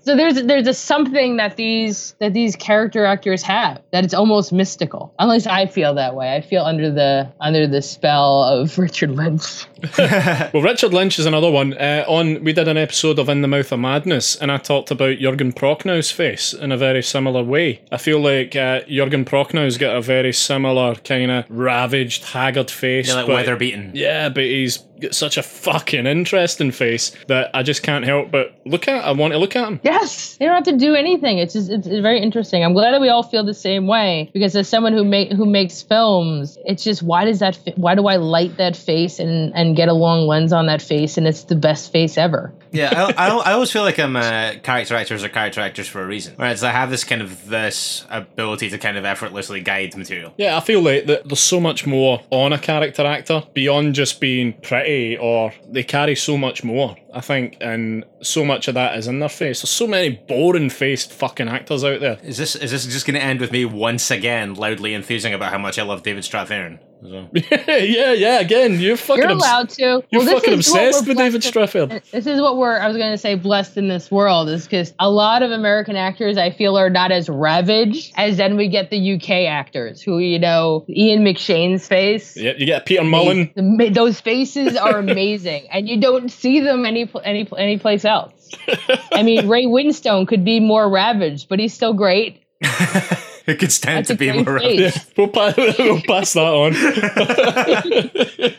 so there's there's a something that these that these character actors have that it's almost mystical. At least I feel that way. I feel under the under the spell of Richard Lynch. well, Richard Lynch is another one. Uh, on we did an episode of In the Mouth of Madness, and I talked about Jurgen Prochnow's face in a very similar way. I feel like uh, Jurgen Prochnow's got a very similar kind kind of ravaged, haggard face. Yeah, like but, weather beaten. Yeah, but he's got such a fucking interesting face that I just can't help but look at. I want to look at him. Yes, you don't have to do anything. It's just it's, it's very interesting. I'm glad that we all feel the same way because as someone who make who makes films, it's just why does that fi- why do I light that face and and get a long lens on that face and it's the best face ever. Yeah, I, I, I always feel like I'm uh, character actors are character actors for a reason. Whereas I have this kind of this ability to kind of effortlessly guide material. Yeah, I feel like that there's so much more on a character actor beyond just being pretty, or they carry so much more. I think, and so much of that is in their face. There's so many boring faced fucking actors out there. Is this is this just going to end with me once again loudly enthusing about how much I love David Strathairn? So. yeah, yeah. Again, you're fucking. You're allowed to. You're fucking obsessed with David Strathairn. Uh, this is what we're. I was going to say blessed in this world is because a lot of American actors I feel are not as ravaged as then we get the UK actors who you know Ian McShane's face. Yeah, you get Peter Mullan. They, those faces are amazing, and you don't see them any any any place else. I mean, Ray Winstone could be more ravaged, but he's still great. It could stand That's to be more yeah, we'll, pass, we'll pass that on.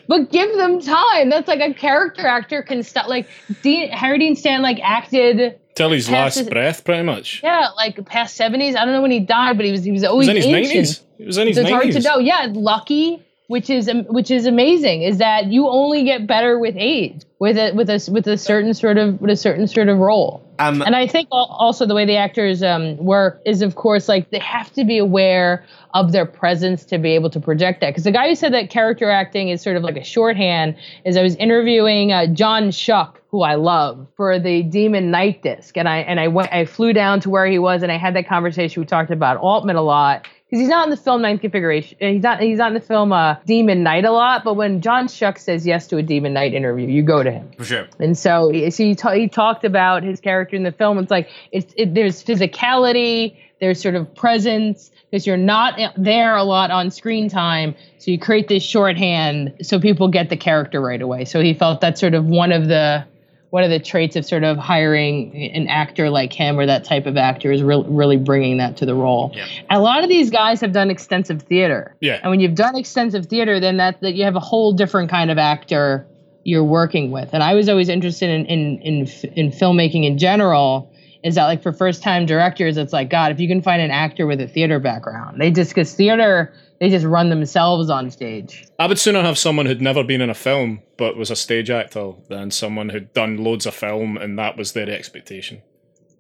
but give them time. That's like a character actor can start. Like Dean, Harry Dean Stan like acted till his last his, breath, pretty much. Yeah, like past seventies. I don't know when he died, but he was he was always was in his nineties. It was in his nineties. It's hard to know. Yeah, Lucky which is which is amazing is that you only get better with age with a with a with a certain sort of with a certain sort of role. Um, and i think also the way the actors um, work is of course like they have to be aware of their presence to be able to project that. Because the guy who said that character acting is sort of like a shorthand is i was interviewing uh, john schuck who i love for the demon knight disc. And i and i went i flew down to where he was and i had that conversation we talked about altman a lot because he's not in the film Ninth Configuration. He's not. He's not in the film uh, Demon Knight a lot. But when John Schuck says yes to a Demon Knight interview, you go to him for sure. And so, so he, ta- he talked about his character in the film. It's like it's it, there's physicality, there's sort of presence because you're not there a lot on screen time. So you create this shorthand so people get the character right away. So he felt that's sort of one of the one of the traits of sort of hiring an actor like him or that type of actor is re- really bringing that to the role. Yeah. A lot of these guys have done extensive theater. Yeah. And when you've done extensive theater, then that, that you have a whole different kind of actor you're working with. And I was always interested in in in, in filmmaking in general. Is that like for first time directors? It's like God, if you can find an actor with a theater background, they just because theater they just run themselves on stage. I would sooner have someone who'd never been in a film but was a stage actor than someone who'd done loads of film and that was their expectation.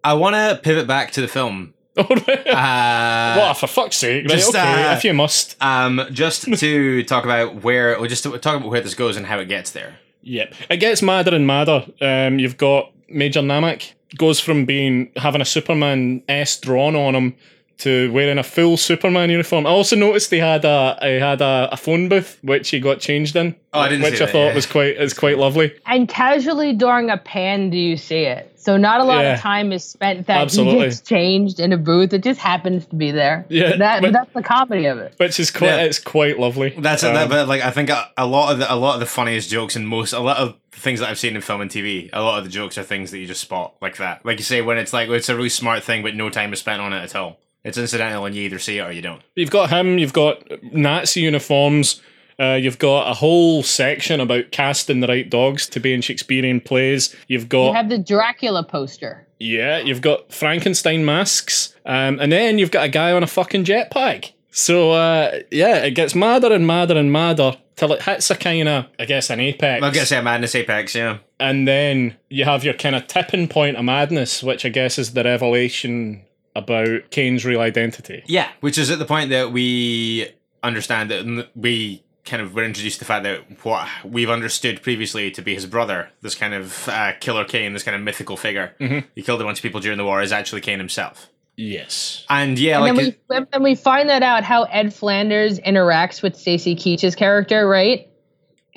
I want to pivot back to the film. uh, what for fuck's sake? Just, right, okay, uh, if you must. Um, just to talk about where, or just to talk about where this goes and how it gets there. Yep, it gets madder and madder. Um, you've got Major Nammack goes from being having a Superman S drawn on him to wearing a full Superman uniform. I also noticed he had a he had a, a phone booth which he got changed in. Oh, I didn't which see I that, thought yeah. was quite is quite lovely. And casually during a pan, do you see it? So not a lot Yeah. of time is spent that Absolutely. he gets changed in a booth. It just happens to be there. Yeah, that, but- that's the comedy of it. Which is quite Yeah. it's quite lovely. That's it. Um, That, but like I think a, a lot of the, a lot of the funniest jokes and most a lot of things that I've seen in film and TV, a lot of the jokes are things that you just spot like that. Like you say, when it's like it's a really smart thing, but no time is spent on it at all. It's incidental, and you either see it or you don't. You've got him. You've got Nazi uniforms. Uh, you've got a whole section about casting the right dogs to be in Shakespearean plays. You've got You have the Dracula poster. yeah, you've got Frankenstein masks, um, and then you've got a guy on a fucking jetpack. So uh, yeah, it gets madder and madder and madder till it hits a kind of, I guess, an apex. I guess a Madness Apex, yeah. and then you have your kind of tipping point of madness, which I guess is the revelation about Kane's real identity. Yeah, which is at the point that we understand that we kind of were introduced to the fact that what we've understood previously to be his brother, this kind of uh, killer Kane, this kind of mythical figure, he killed a bunch of people during the war, is actually Kane himself. Yes. And yeah, And like then we and we find that out how Ed Flanders interacts with Stacy Keach's character, right?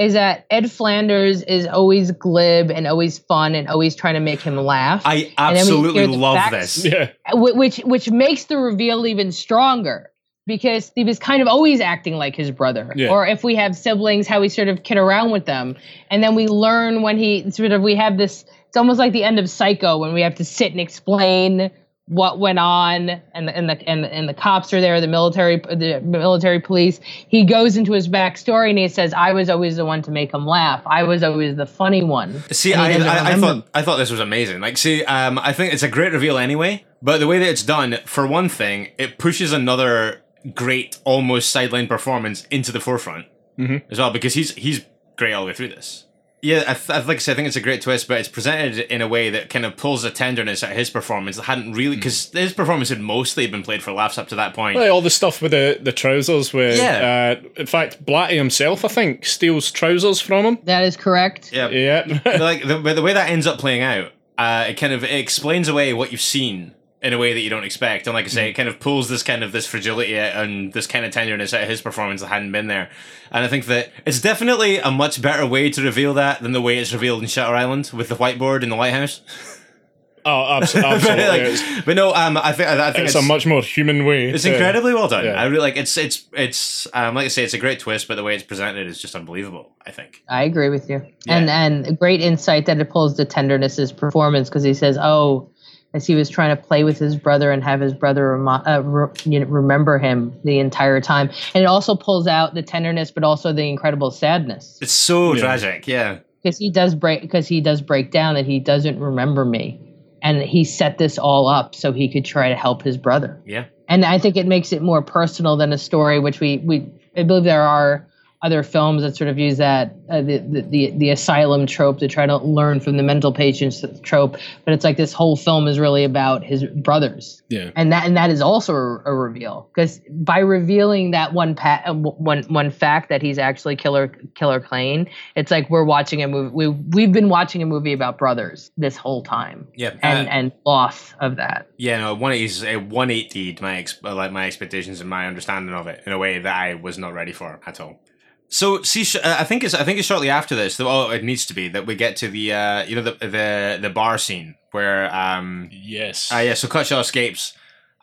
Is that Ed Flanders is always glib and always fun and always trying to make him laugh. I And then we absolutely love facts. this. Yeah. Which which makes the reveal even stronger because he was kind of always acting like his brother Yeah. or if we have siblings how we sort of kid around with them and then we learn when he sort of we have this it's almost like the end of psycho when we have to sit and explain what went on and the, and the and the, and the cops are there the military the military police he goes into his backstory and he says i was always the one to make him laugh i was always the funny one See, I, I, I thought I thought this was amazing. Like, see, um, I think it's a great reveal anyway. But the way that it's done, for one thing, it pushes another great, almost sideline performance into the forefront as well because he's he's great all the way through this. Yeah, I, th- like I said, I think it's a great twist, but it's presented in a way that kind of pulls a tenderness out of his performance that hadn't really because his performance had mostly been played for laughs up to that point. Like all the stuff with the, the trousers where Yeah. uh, in fact Blatty himself I think steals trousers from him. that is correct Yeah, Yeah. Like the, the way that ends up playing out, uh, it kind of it explains away what you've seen in a way that you don't expect, and like I say, it kind of pulls this kind of this fragility and this kind of tenderness out of his performance that hadn't been there. And I think that it's definitely a much better way to reveal that than the way it's revealed in Shutter Island with the whiteboard in the lighthouse. oh abs- but, absolutely. like, it's, but no, um, I think I think it's it's, a much more human way. it's to- incredibly well done. yeah. I really like it's it's it's um, like I say, it's a great twist, but the way it's presented is just unbelievable. I think. I agree with you. Yeah. And and great insight that it pulls the tenderness of his performance because he says, "Oh, as he was trying to play with his brother and have his brother remo- uh, re- you know, remember him the entire time." And it also pulls out the tenderness, but also the incredible sadness It's so Yeah. tragic. Yeah. because he does break because he does break down that he doesn't remember me, and he set this all up so he could try to help his brother Yeah. and I think it makes it more personal than a story, which we we I believe there are other films that sort of use that uh, the, the the the asylum trope to try to learn from the mental patients trope, but it's like this whole film is really about his brothers, Yeah. and that and that is also a, a reveal because by revealing that one pa- uh, one one fact that he's actually killer killer Kane, it's like we're watching a movie. We we've been watching a movie about brothers this whole time, Yeah. and Uh, and loss of that. Yeah, no, one eighties a one eighty my ex- uh, like my expectations and my understanding of it in a way that I was not ready for at all. So, see, uh, I think it's I think it's shortly after this. That, oh, it needs to be that we get to the uh, you know the the the bar scene where um Yes. uh, yeah, so Cutshaw escapes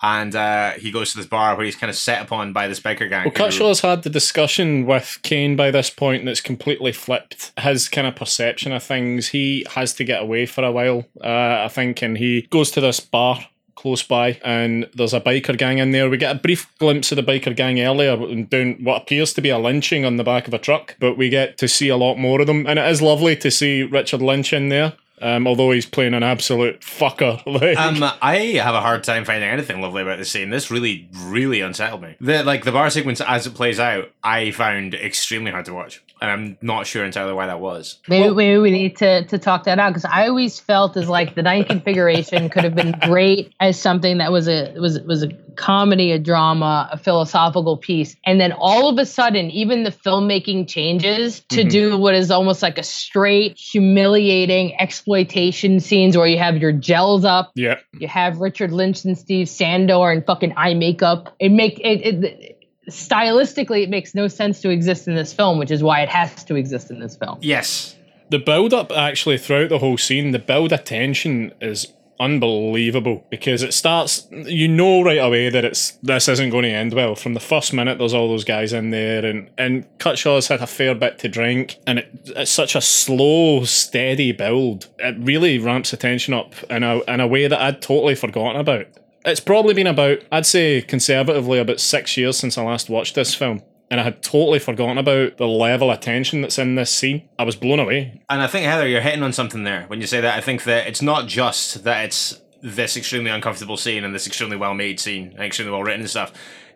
and uh, he goes to this bar where he's kind of set upon by this biker gang. Well, Cutshaw's had the discussion with Kane by this point, and it's completely flipped his kind of perception of things. He has to get away for a while, uh, I think, and he goes to this bar close by, and there's a biker gang in there. We get a brief glimpse of the biker gang earlier and doing what appears to be a lynching on the back of a truck, but we get to see a lot more of them, and it is lovely to see Richard Lynch in there. Um, although he's playing an absolute fucker, like Um, I have a hard time finding anything lovely about this scene. This really, really unsettled me. The like the bar sequence as it plays out, I found extremely hard to watch. And I'm not sure entirely why that was. Maybe, maybe we need to, to talk that out because I always felt as like the ninth configuration could have been great as something that was a was was a comedy, a drama, a philosophical piece, and then all of a sudden, even the filmmaking changes to Mm-hmm. do what is almost like a straight humiliating exploitation scenes where you have your gels up, Yeah. you have Richard Lynch and Steve Sandor and fucking eye makeup. It make it, it stylistically it makes no sense to exist in this film, which is why it has to exist in this film. Yes. The build up actually throughout the whole scene, the build of tension is unbelievable because it starts you know right away that it's this isn't going to end well from the first minute there's all those guys in there and and Cutshaw's had a fair bit to drink and it, it's such a slow steady build it really ramps the tension up in a, in a way that I'd totally forgotten about it's probably been about I'd say conservatively about six years since I last watched this film and I had totally forgotten about the level of tension that's in this scene I was blown away And I think Heather, you're hitting on something there when you say that. I think that it's not just that it's this extremely uncomfortable scene and this extremely well made scene and extremely well written and stuff.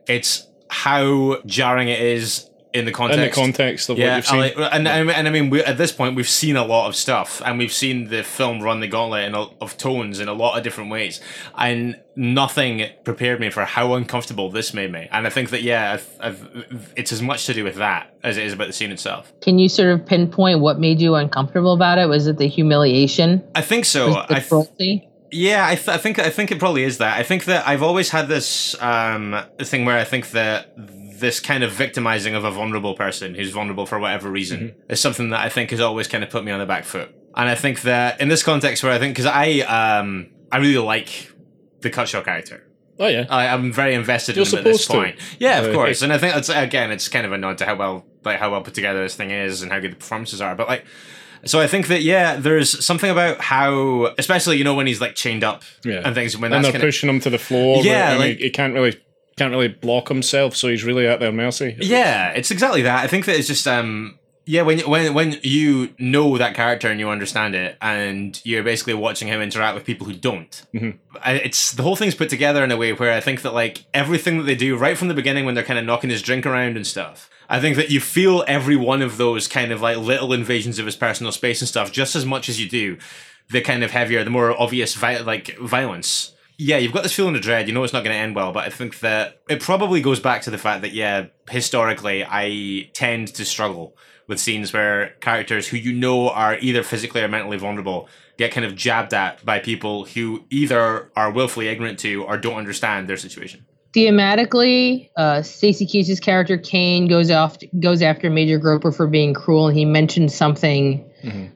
It's how jarring it is in the context. in the context of what Yeah, you've seen. I like- and, and and I mean, we, at this point, we've seen a lot of stuff, and we've seen the film run the gauntlet in a, of tones in a lot of different ways, and nothing prepared me for how uncomfortable this made me. And I think that yeah, I've, I've, it's as much to do with that as it is about the scene itself. Can you sort of pinpoint what made you uncomfortable about it? Was it the humiliation? I think so. I th- Yeah, I, th- I think I think it probably is that. I think that I've always had this um, thing where I think that this kind of victimizing of a vulnerable person who's vulnerable for whatever reason is something that I think has always kind of put me on the back foot. And I think that in this context, where I think because I um, I really like the Cutshaw character. Oh yeah, I, I'm very invested You're in him at this supposed to. point. Yeah, of Uh, course. And I think it's again, it's kind of a nod to how well like how well put together this thing is and how good the performances are. But like, so I think that yeah, there's something about how, especially you know when he's like chained up Yeah. and things when and that's they're kind of pushing him to the floor. Yeah, and like- he, he can't really can't really block himself, so he's really at their mercy. yeah, it's exactly that. I think that it's just um. Yeah, when when when you know that character and you understand it, and you're basically watching him interact with people who don't, Mhm. It's the whole thing's put together in a way where I think that like everything that they do right from the beginning when they're kind of knocking his drink around and stuff. I think that you feel every one of those kind of like little invasions of his personal space and stuff just as much as you do the kind of heavier, the more obvious vi- like violence. Yeah, you've got this feeling of dread. You know it's not going to end well, but I think that it probably goes back to the fact that yeah, historically I tend to struggle with scenes where characters who you know are either physically or mentally vulnerable get kind of jabbed at by people who either are willfully ignorant to or don't understand their situation. Thematically, uh, Stacy Keach's character Kane goes off goes after Major Groper for being cruel, and he mentions something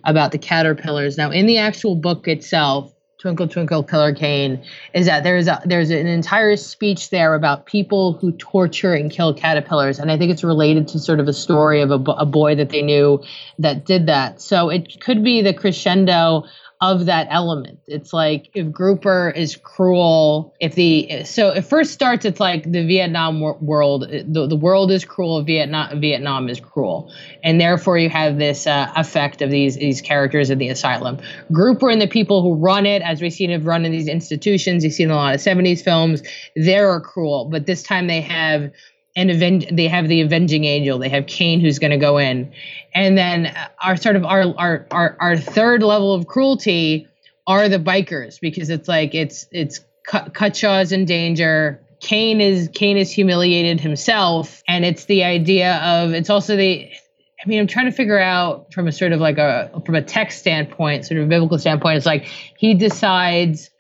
about the caterpillars. Now, in the actual book itself, Twinkle Twinkle Killer Kane, is that there's a there's an entire speech there about people who torture and kill caterpillars, and I think it's related to sort of a story of a, a boy that they knew that did that. So it could be the crescendo of that element. It's like if Groper is cruel, if the so it first starts, it's like the Vietnam wor- world. The, the world is cruel. Vietnam Vietnam is cruel, and therefore you have this uh, effect of these these characters in the asylum. Groper and the people who run it, as we've seen have run in these institutions. You've seen a lot of '70s films. They're cruel, but this time they have and they have the avenging angel. They have Kane who's going to go in. And then our sort of our, our our our third level of cruelty are the bikers because it's like it's it's Cut- Cutshaw's in danger. Kane is Kane is humiliated himself and it's the idea of it's also the I mean I'm trying to figure out from a sort of like a from a text standpoint sort of a biblical standpoint it's like he decides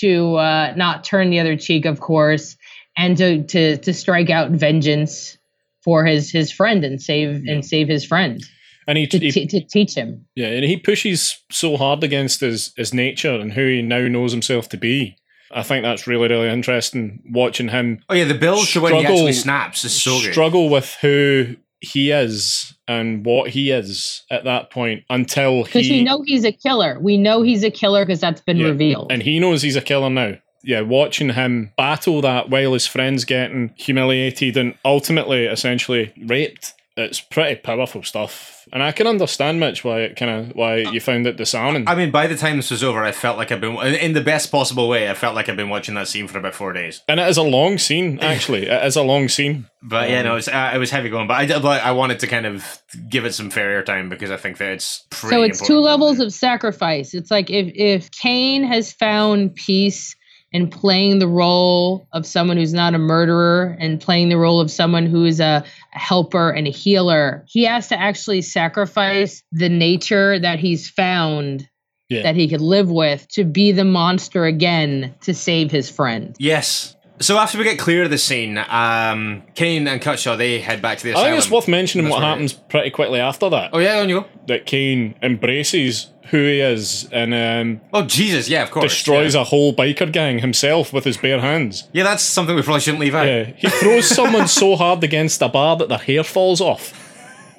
to uh, not turn the other cheek of course and to to to strike out vengeance for his his friend and save and save his friend And he, to, he t- to teach him. yeah, and he pushes so hard against his his nature and who he now knows himself to be. I think that's really really interesting watching him Oh yeah, the build to when he Struggle- actually snaps is so good. struggle with who he is and what he is at that point until Because he we know he's a killer. We know he's a killer because that's been Yeah, revealed. and he knows he's a killer now. Yeah, watching him battle that while his friend's getting humiliated and ultimately, essentially raped it's pretty powerful stuff, and I can understand Mitch why it kind of why you found it disarming. I mean, by the time this was over, I felt like I've been in the best possible way. I felt like I've been watching that scene for about four days. and it is a long scene, actually. it is a long scene. But yeah, no, it was, uh, it was heavy going. But I did like I wanted to kind of give it some fair time because I think that it's pretty. so it's two levels of sacrifice. It's like if if Kane has found peace in playing the role of someone who's not a murderer and playing the role of someone who is a, a helper and a healer, he has to actually sacrifice the nature that he's found Yeah. that he could live with to be the monster again to save his friend. Yes. So after we get clear of the scene, um, Kane and Cutshaw they head back to the asylum. I think it's worth mentioning That's what happens pretty quickly after that. Oh yeah, on you go. That Kane embraces who he is and um, Oh Jesus, yeah, of course. destroys yeah. a whole biker gang himself with his bare hands. Yeah, that's something we probably shouldn't leave out. Yeah, he throws someone so hard against a bar that their hair falls off.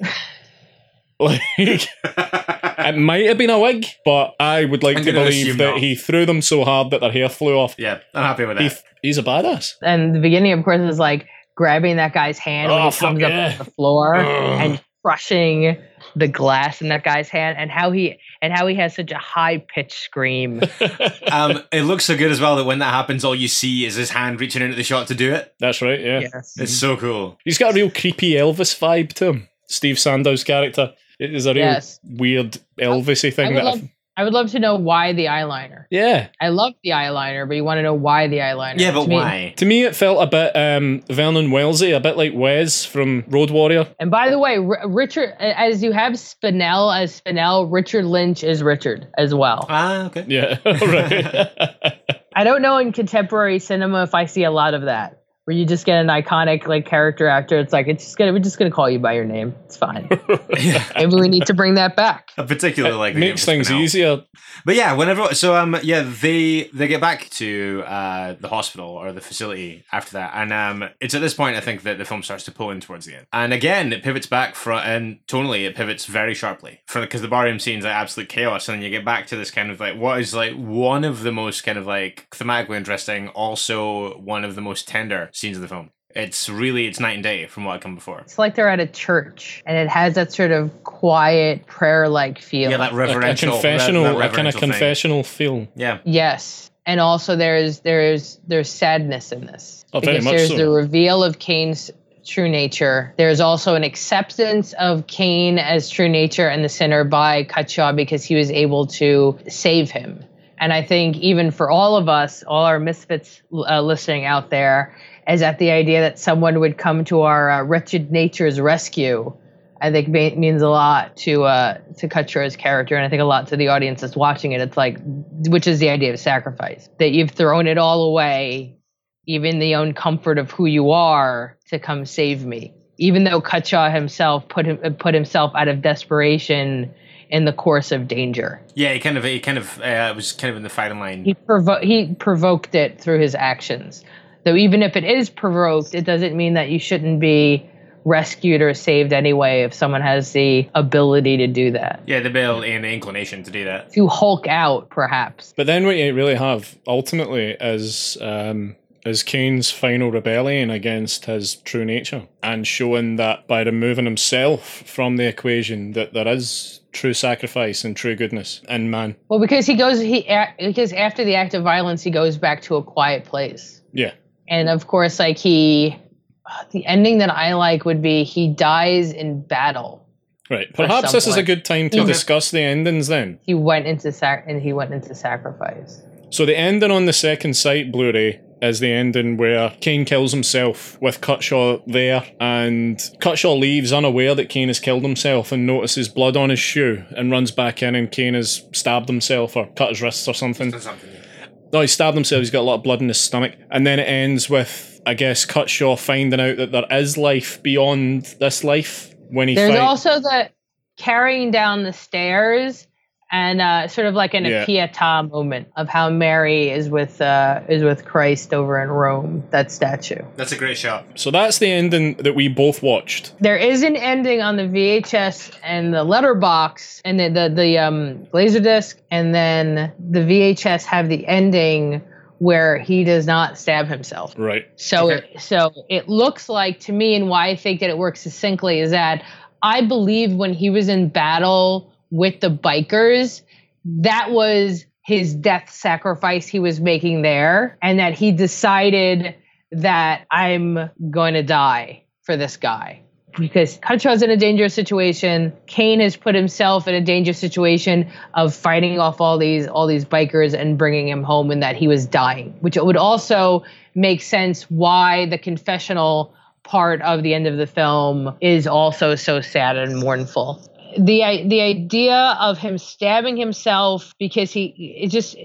Like, it might have been a wig, but I would like I'm to believe that not. he threw them so hard that their hair flew off. Yeah, I'm happy with that. He, he's a badass. And the beginning, of course, is like grabbing that guy's hand when Oh, he comes yeah. up off the floor Ugh. and crushing the glass in that guy's hand, and how he and how he has such a high pitched scream. um, it looks so good as well that when that happens, all you see is his hand reaching into the shot to do it. That's right, yeah. yes. It's so cool. He's got a real creepy Elvis vibe to him. Steve Sandor's character. It is a real Yes. weird Elvisy I thing. would that love, I've- would love to know why the eyeliner. yeah. I love the eyeliner, but you want to know why the eyeliner. Yeah, but To me- To me, it felt a bit um, Vernon Wellesy, a bit like Wes from Road Warrior. And by the way, R- Richard, as you have Spinell as Spinell, Richard Lynch is Richard as well. Ah, okay. Yeah, right. I don't know in contemporary cinema if I see a lot of that, where you just get an iconic like character actor. It's like it's just gonna we're just gonna call you by your name. It's fine. yeah, Maybe we need to bring that back. A particularly like the Makes game things easier. But yeah, whenever so um yeah they they get back to uh the hospital or the facility after that, and um it's at this point I think that the film starts to pull in towards the end, and again it pivots back from and tonally it pivots very sharply for because the barroom scene's like absolute chaos, and then you get back to this kind of like what is like one of the most kind of like thematically interesting, also one of the most tender scenes of the film. It's really it's night and day from what had come before. It's like they're at a church, and it has that sort of quiet prayer-like feel. Yeah, that A, a reverential, confessional, that, that a kind of reverential thing. confessional feel. Yeah, Yes. And also there's there's there's sadness in this. Oh, very because much there's so. the reveal of Kane's true nature. There's also an acceptance of Cain as true nature and the sinner by Cutshaw because he was able to save him. And I think even for all of us, all our misfits uh, listening out there, is that the idea that someone would come to our uh, wretched nature's rescue. I think means a lot to uh, to Cutshaw's character, and I think a lot to the audience that's watching it. It's like, which is the idea of sacrifice that you've thrown it all away, even the own comfort of who you are, to come save me. Even though Cutshaw himself put him put himself out of desperation in the course of danger, yeah. He kind of he kind of uh, was kind of in the fighting line. he provo- he provoked it through his actions. Though even if it is provoked, it doesn't mean that you shouldn't be rescued or saved anyway if someone has the ability to do that. Yeah, the ability and the inclination to do that. To Hulk out, perhaps. But then what you really have ultimately is um, is Kane's final rebellion against his true nature, and showing that by removing himself from the equation, that there is true sacrifice and true goodness in man. Well, because he goes, he because after the act of violence, he goes back to a quiet place, Yeah, and of course, like he, the ending that I like would be he dies in battle. right. Perhaps this is a good time to Okay. discuss the endings then. He went into sac, and he went into sacrifice. So the ending on the second sight Blu-ray is the ending where Kane kills himself with Cutshaw there, and Cutshaw leaves unaware that Kane has killed himself and notices blood on his shoe and runs back in and Kane has stabbed himself or cut his wrists or something. No, he stabbed himself. He's got a lot of blood in his stomach, and then it ends with I guess Cutshaw finding out that there is life beyond this life when he There's fight- also the carrying down the stairs and uh, sort of like an Yeah. a pietà moment of how Mary is with uh, is with Christ over in Rome. That statue. That's a great shot. So that's the ending that we both watched. There is an ending on the VHS and the letterbox and the the, the um, laser disc, and then the VHS have the ending where he does not stab himself. Right. So Okay. it, so it looks like to me, and why I think that it works succinctly is that I believe when he was in battle with the bikers, that was his death sacrifice he was making there, and that he decided that I'm going to die for this guy. Because Cutshaw's in a dangerous situation. Kane has put himself in a dangerous situation of fighting off all these all these bikers and bringing him home, and that he was dying. Which would also make sense why the confessional part of the end of the film is also so sad and mournful. The the idea of him stabbing himself because he it just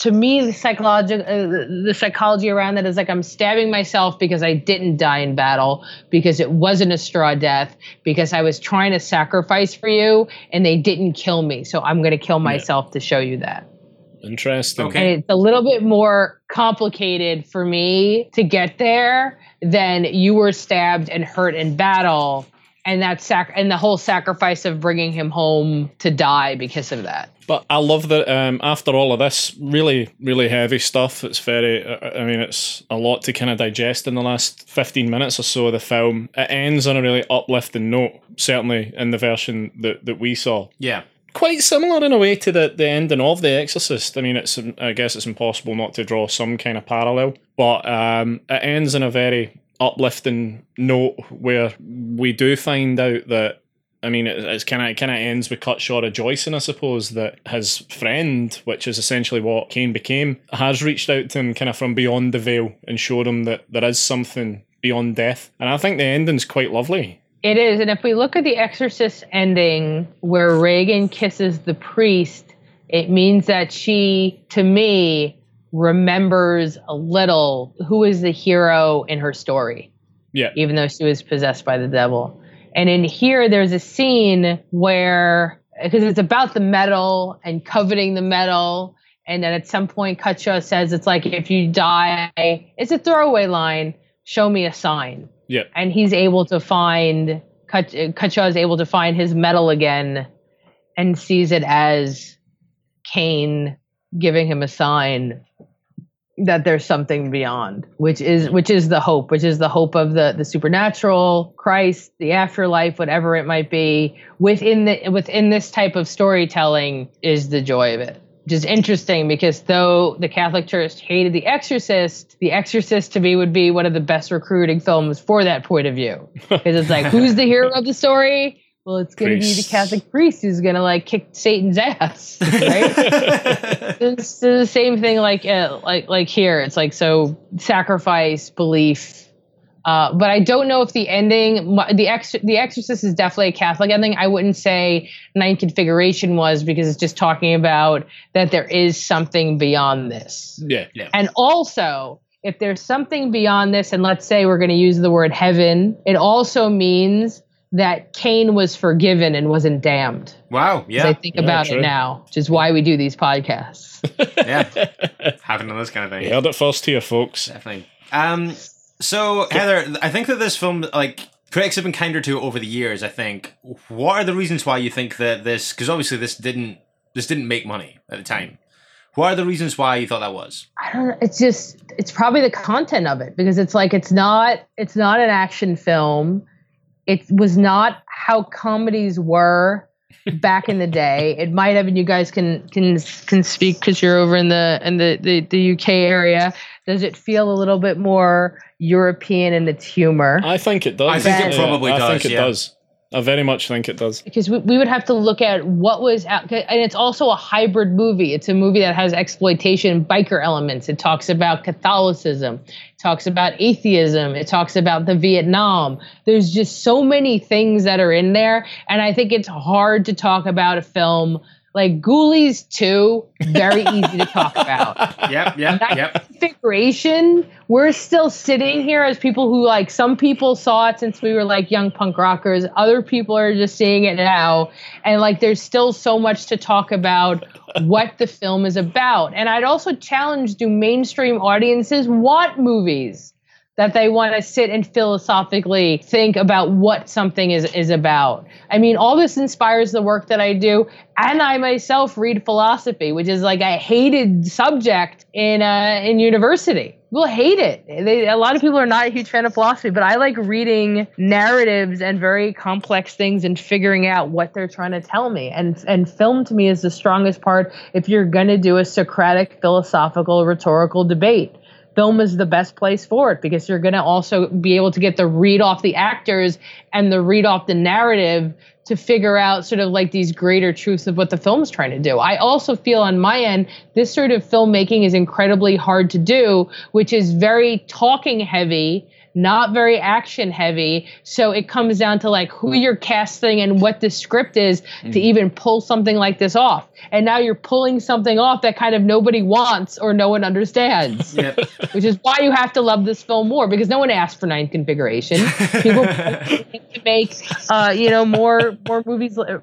to me the psychological uh, the psychology around that is like I'm stabbing myself because I didn't die in battle because it wasn't a straw death because I was trying to sacrifice for you and they didn't kill me so I'm going to kill myself to show you that. Interesting. Okay. And it's a little bit more complicated for me to get there than you were stabbed and hurt in battle and that sac and the whole sacrifice of bringing him home to die because of that. But I love that um, after all of this really, really heavy stuff, it's very, uh, I mean, it's a lot to kind of digest in the last 15 minutes or so of the film. It ends on a really uplifting note, certainly in the version that, that we saw. Yeah. Quite similar in a way to the, the ending of The Exorcist. I mean, it's I guess it's impossible not to draw some kind of parallel, but um, it ends in a very uplifting note where we do find out that I mean, it, it's kind of kind of ends with Cutshaw rejoicing, I suppose, that his friend, which is essentially what Kane became, has reached out to him kind of from beyond the veil and showed him that there is something beyond death. And I think the ending's quite lovely. It is, and if we look at the Exorcist ending where Regan kisses the priest, it means that she, to me, remembers a little who is the hero in her story. Yeah. even though she was possessed by the devil. And in here, there's a scene where, because it's about the medal and coveting the medal, and then at some point, Cutshaw says it's like if you die, it's a throwaway line. Show me a sign, Yeah. and he's able to find Kut- is able to find his medal again, and sees it as Kane giving him a sign that there's something beyond which is which is the hope which is the hope of the the supernatural christ the afterlife whatever it might be within the within this type of storytelling is the joy of it. Which is interesting because though the catholic church hated the exorcist the exorcist to me would be one of the best recruiting films for that point of view. Because it's like who's the hero of the story well it's going to be the catholic priest who's going to like kick satan's ass right it's the same thing like uh, like like here it's like so sacrifice belief uh, but I don't know if the ending, the ex, the Exorcist is definitely a Catholic ending. I wouldn't say Ninth Configuration was because it's just talking about that there is something beyond this. Yeah, Yeah. And also, if there's something beyond this, and let's say we're going to use the word heaven, it also means that Kane was forgiven and wasn't damned. wow. Yeah. I think about true. it now, which is why we do these podcasts. yeah. Having done this kind of thing. You heard it first here, folks. Definitely. Um. So Heather, I think that this film, like, critics have been kinder to it over the years. I think. What are the reasons why you think that this? Because obviously this didn't this didn't make money at the time. What are the reasons why you thought that was? I don't know. It's just it's probably the content of it because it's like it's not it's not an action film. It was not how comedies were back in the day. It might have, and you guys can can can speak because you're over in the in the, the the UK area. Does it feel a little bit more European in its humor? I think it does. I think it Yeah, probably I think it yeah. does. I very much think it does. because we, we would have to look at what was out and it's also a hybrid movie it's a movie that has exploitation biker elements it talks about catholicism it talks about atheism it talks about the vietnam. There's just so many things that are in there and i think it's hard to talk about a film like ghoulies 2 very easy to talk about Yep. Yep. that yep. configuration, we're still sitting here as people who like some people saw it since we were like young punk rockers. Other people are just seeing it now. And like there's still so much to talk about what the film is about. And I'd also challenge do mainstream audiences want movies that they want to sit and philosophically think about what something is is about. I mean, all this inspires the work that I do, and I myself read philosophy, which is like a hated subject in uh, in university. People hate it. They, a lot of people are not a huge fan of philosophy, but I like reading narratives and very complex things and figuring out what they're trying to tell me. And and film to me is the strongest part if you're going to do a Socratic philosophical rhetorical debate film is the best place for it because you're going to also be able to get the read off the actors and the read off the narrative to figure out sort of like these greater truths of what the film's trying to do. I also feel on my end, this sort of filmmaking is incredibly hard to do, which is very talking heavy not very action heavy. So it comes down to like who you're casting and what the script is mm. to even pull something like this off. And now you're pulling something off that kind of nobody wants or no one understands. Yep. Which is why you have to love this film more because no one asked for ninth configuration. People to make uh, you know more more movies uh,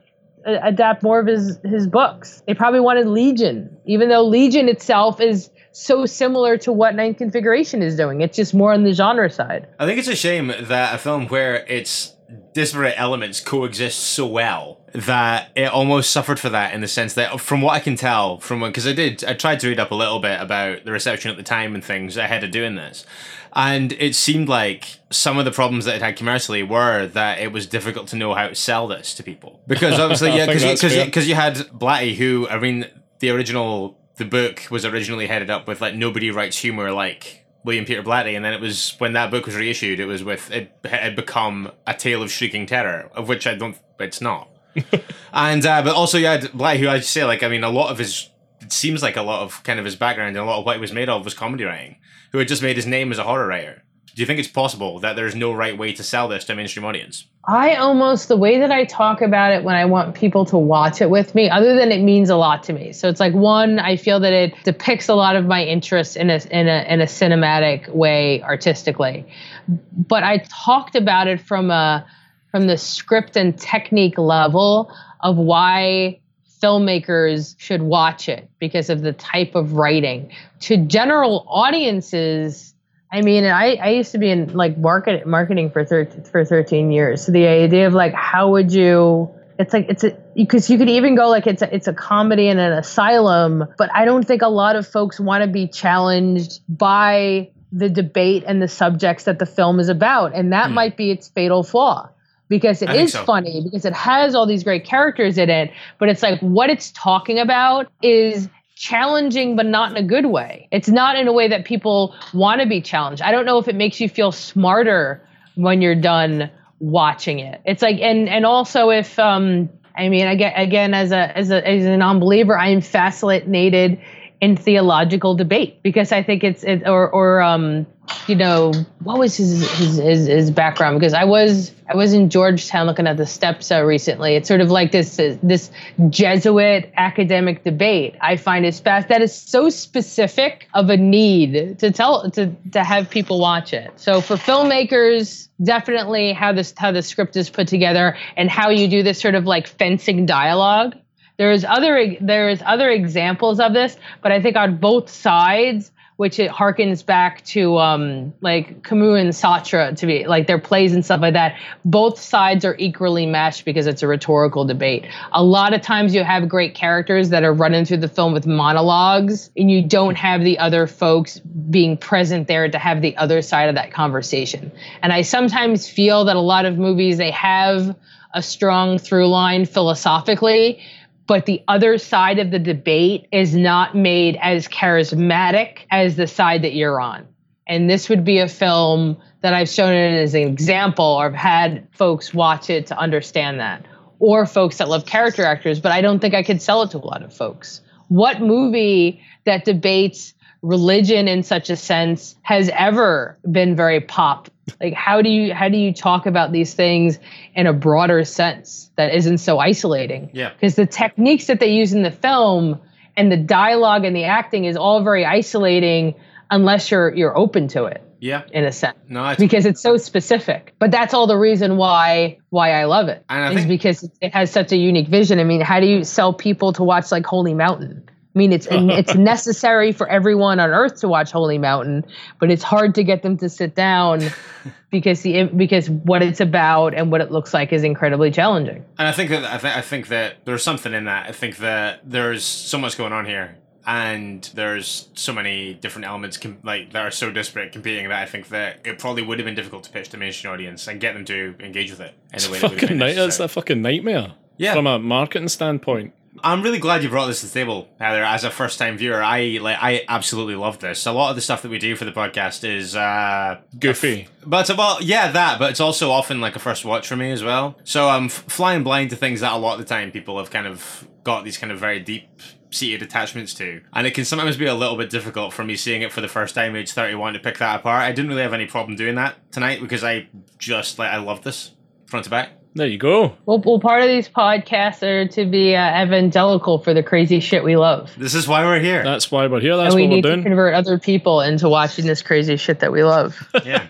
adapt more of his his books. They probably wanted Legion, even though Legion itself is so similar to what Ninth Configuration is doing. It's just more on the genre side. I think it's a shame that a film where its disparate elements coexist so well that it almost suffered for that in the sense that from what I can tell from because I did I tried to read up a little bit about the reception at the time and things ahead of doing this and it seemed like some of the problems that it had commercially were that it was difficult to know how to sell this to people because obviously yeah because because you had Blatty who I mean the original the book was originally headed up with like nobody writes humor like William Peter Blatty, and then it was when that book was reissued, it was with it had become a tale of shrieking terror, of which I don't. It's not. and uh, but also you had Blatty, who I'd say like I mean a lot of his it seems like a lot of kind of his background and a lot of what he was made of was comedy writing, who had just made his name as a horror writer. Do you think it's possible that there's no right way to sell this to a mainstream audience? I almost the way that I talk about it when I want people to watch it with me, other than it means a lot to me. So it's like one, I feel that it depicts a lot of my interests in a in a in a cinematic way artistically. But I talked about it from a from the script and technique level of why filmmakers should watch it because of the type of writing. To general audiences, I mean, I, I used to be in like market marketing for thir- for 13 years. So the idea of like, how would you? It's like it's a because you could even go like it's a, it's a comedy in an asylum, but I don't think a lot of folks want to be challenged by the debate and the subjects that the film is about, and that hmm. might be its fatal flaw because it is so. funny because it has all these great characters in it, but it's like what it's talking about is challenging, but not in a good way. It's not in a way that people want to be challenged. I don't know if it makes you feel smarter when you're done watching it. It's like, and and also if um, I mean, I get again as a as a as a non-believer, I am fascinated in theological debate because I think it's it, or or um you know what was his his his, his background because I was I was in Georgetown looking at the steps uh, recently. It's sort of like this this Jesuit academic debate. I find is fast that is so specific of a need to tell to to have people watch it. So for filmmakers, definitely how this how the script is put together and how you do this sort of like fencing dialogue there's other there's other examples of this, but I think on both sides, which it harkens back to um, like Camus and Sartre to be like their plays and stuff like that. Both sides are equally meshed because it's a rhetorical debate. A lot of times you have great characters that are running through the film with monologues, and you don't have the other folks being present there to have the other side of that conversation. And I sometimes feel that a lot of movies they have a strong through line philosophically but the other side of the debate is not made as charismatic as the side that you're on. And this would be a film that I've shown it as an example or I've had folks watch it to understand that, or folks that love character actors, but I don't think I could sell it to a lot of folks. What movie that debates religion in such a sense has ever been very pop. Like how do you how do you talk about these things in a broader sense that isn't so isolating? Yeah. Because the techniques that they use in the film and the dialogue and the acting is all very isolating unless you're you're open to it yeah. in a sense. No because it's so specific. But that's all the reason why why i love it and I is because it has such a unique vision. I mean how do you sell people to watch like holy mountain I mean, it's it's necessary for everyone on Earth to watch Holy Mountain, but it's hard to get them to sit down because the because what it's about and what it looks like is incredibly challenging. And I think that I, th- I think that there's something in that. I think that there's so much going on here, and there's so many different elements com- like that are so disparate competing that I think that it probably would have been difficult to pitch to mainstream audience and get them to engage with it in a way. that would have Fucking been night. That's necessary. a fucking nightmare. Yeah. From a marketing standpoint. I'm really glad you brought this to the table, Heather. As a first time viewer, I like I absolutely love this. A lot of the stuff that we do for the podcast is uh Goofy. But well, yeah, that. But it's also often like a first watch for me as well. So I'm f- flying blind to things that a lot of the time people have kind of got these kind of very deep seated attachments to, and it can sometimes be a little bit difficult for me seeing it for the first time, age thirty one, to pick that apart. I didn't really have any problem doing that tonight because I just like I love this front to back. There you go. Well, well, part of these podcasts are to be uh, evangelical for the crazy shit we love. This is why we're here. That's why we're here. That's and we what we're need to doing. convert other people into watching this crazy shit that we love. yeah.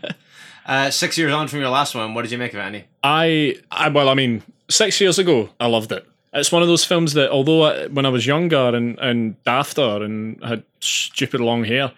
Uh, six years on from your last one, what did you make of it, Andy? I, I well, I mean, six years ago, I loved it. It's one of those films that, although I, when I was younger and and dafter and had stupid long hair,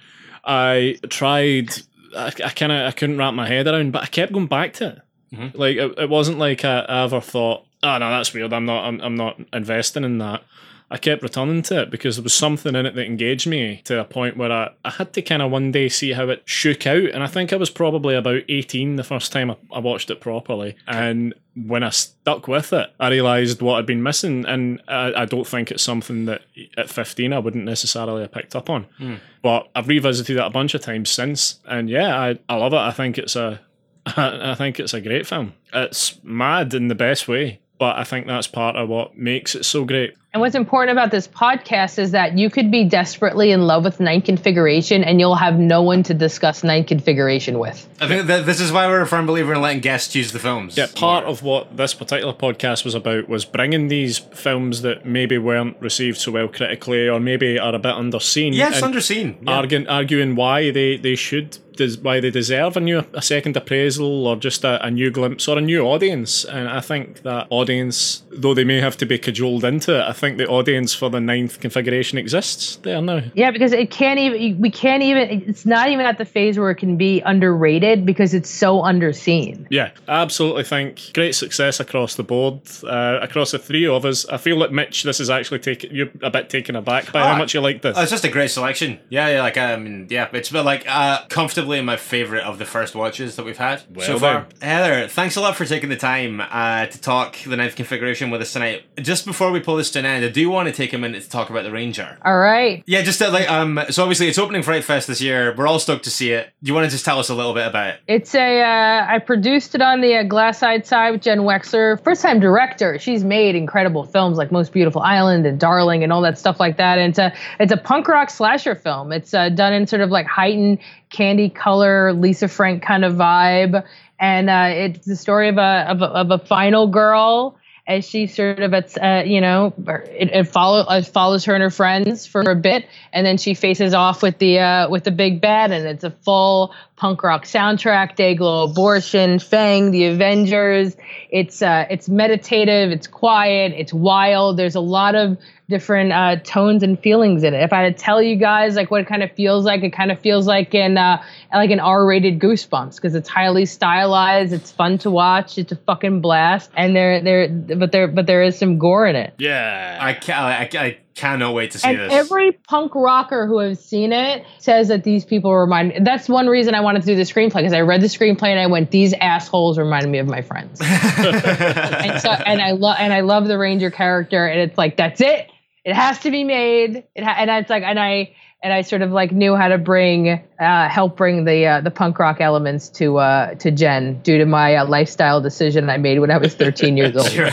I tried. I, I kind of I couldn't wrap my head around, but I kept going back to it. Mm-hmm. Like it, it wasn't like I, I ever thought, oh no, that's weird. I'm not. I'm, I'm not investing in that. I kept returning to it because there was something in it that engaged me to a point where I, I had to kind of one day see how it shook out. And I think I was probably about 18 the first time I, I watched it properly. And when I stuck with it, I realised what I'd been missing. And I, I don't think it's something that at 15 I wouldn't necessarily have picked up on. Hmm. But I've revisited it a bunch of times since. And yeah, I, I love it. I think it's a I think it's a great film. It's mad in the best way, but I think that's part of what makes it so great. And what's important about this podcast is that you could be desperately in love with ninth configuration and you'll have no one to discuss ninth configuration with. I think that this is why we're a firm believer in letting guests choose the films. Yeah, part of what this particular podcast was about was bringing these films that maybe weren't received so well critically or maybe are a bit underseen. Yes, and underseen. Yeah. Arguing, arguing why they, they should, des- why they deserve a new a second appraisal or just a, a new glimpse or a new audience. And I think that audience, though they may have to be cajoled into it, I think the audience for the ninth configuration exists there now. Yeah, because it can't even, we can't even, it's not even at the phase where it can be underrated because it's so underseen. Yeah, I absolutely think great success across the board, uh, across the three of us. I feel like Mitch, this is actually taking you're a bit taken aback by Ah, how much you like this. Oh, it's just a great selection. Yeah, yeah, like I um, yeah, it's been like uh, comfortably my favorite of the first watches that we've had so Well far. Heather, thanks a lot for taking the time uh, to talk the ninth configuration with us tonight. Just before we pull this to an end, I do want to take a minute to talk about the Ranger. All right. Yeah, just uh, like um, so obviously it's opening Fright Fest this year. We're all stoked to see it. Do you want to just tell us a little bit about it? It's a, uh, I produced it on the uh, Glass Eye side with Jenn Wexler. First time director. She's made incredible films like Most Beautiful Island and Darling and all that stuff like that. And it's a, it's a punk rock slasher film. It's uh, done in sort of like heightened candy color, Lisa Frank kind of vibe. And uh, it's the story of a, of a, of a final girl as she sort of it's uh, you know it, it follow it follows her and her friends for a bit and then she faces off with the uh, with the big bad and it's a full punk rock soundtrack Dayglo abortion Fang the Avengers. It's uh, it's meditative it's quiet it's wild. There's a lot of different uh, tones and feelings in it. If I had to tell you guys like what it kind of feels like it kind of feels like in uh, like an R-rated Goosebumps because it's highly stylized it's fun to watch it's a fucking blast and there there but there but there is some gore in it. Yeah, I can I, I cannot wait to see and this. every punk rocker who has seen it says that these people remind me. that's one reason I wanted to do the screenplay because I read the screenplay and I went these assholes remind me of my friends and so and I love and I love the ranger character and it's like that's it it has to be made it ha- and it's like and I and I sort of like knew how to bring uh, help bring the uh, the punk rock elements to uh, to Jenn due to my uh, lifestyle decision I made when I was 13 years old. Sure.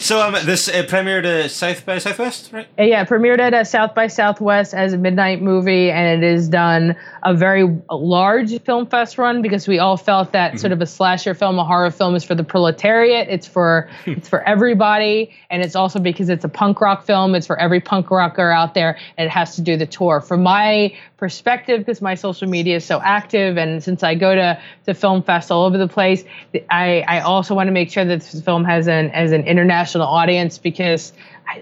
so um, this uh, premiered at South by Southwest, right? Uh, Yeah, premiered at South by Southwest as a midnight movie, and it is done a very large film fest run because we all felt that sort of a slasher film, a horror film, is for the proletariat. It's for it's for everybody, and it's also because it's a punk rock film. It's for every punk rocker out there, and it has to do the tour. From my perspective, because my social media is so active, and since I go to to film fest all over the place, I I also want to make sure that this film has an as an international audience because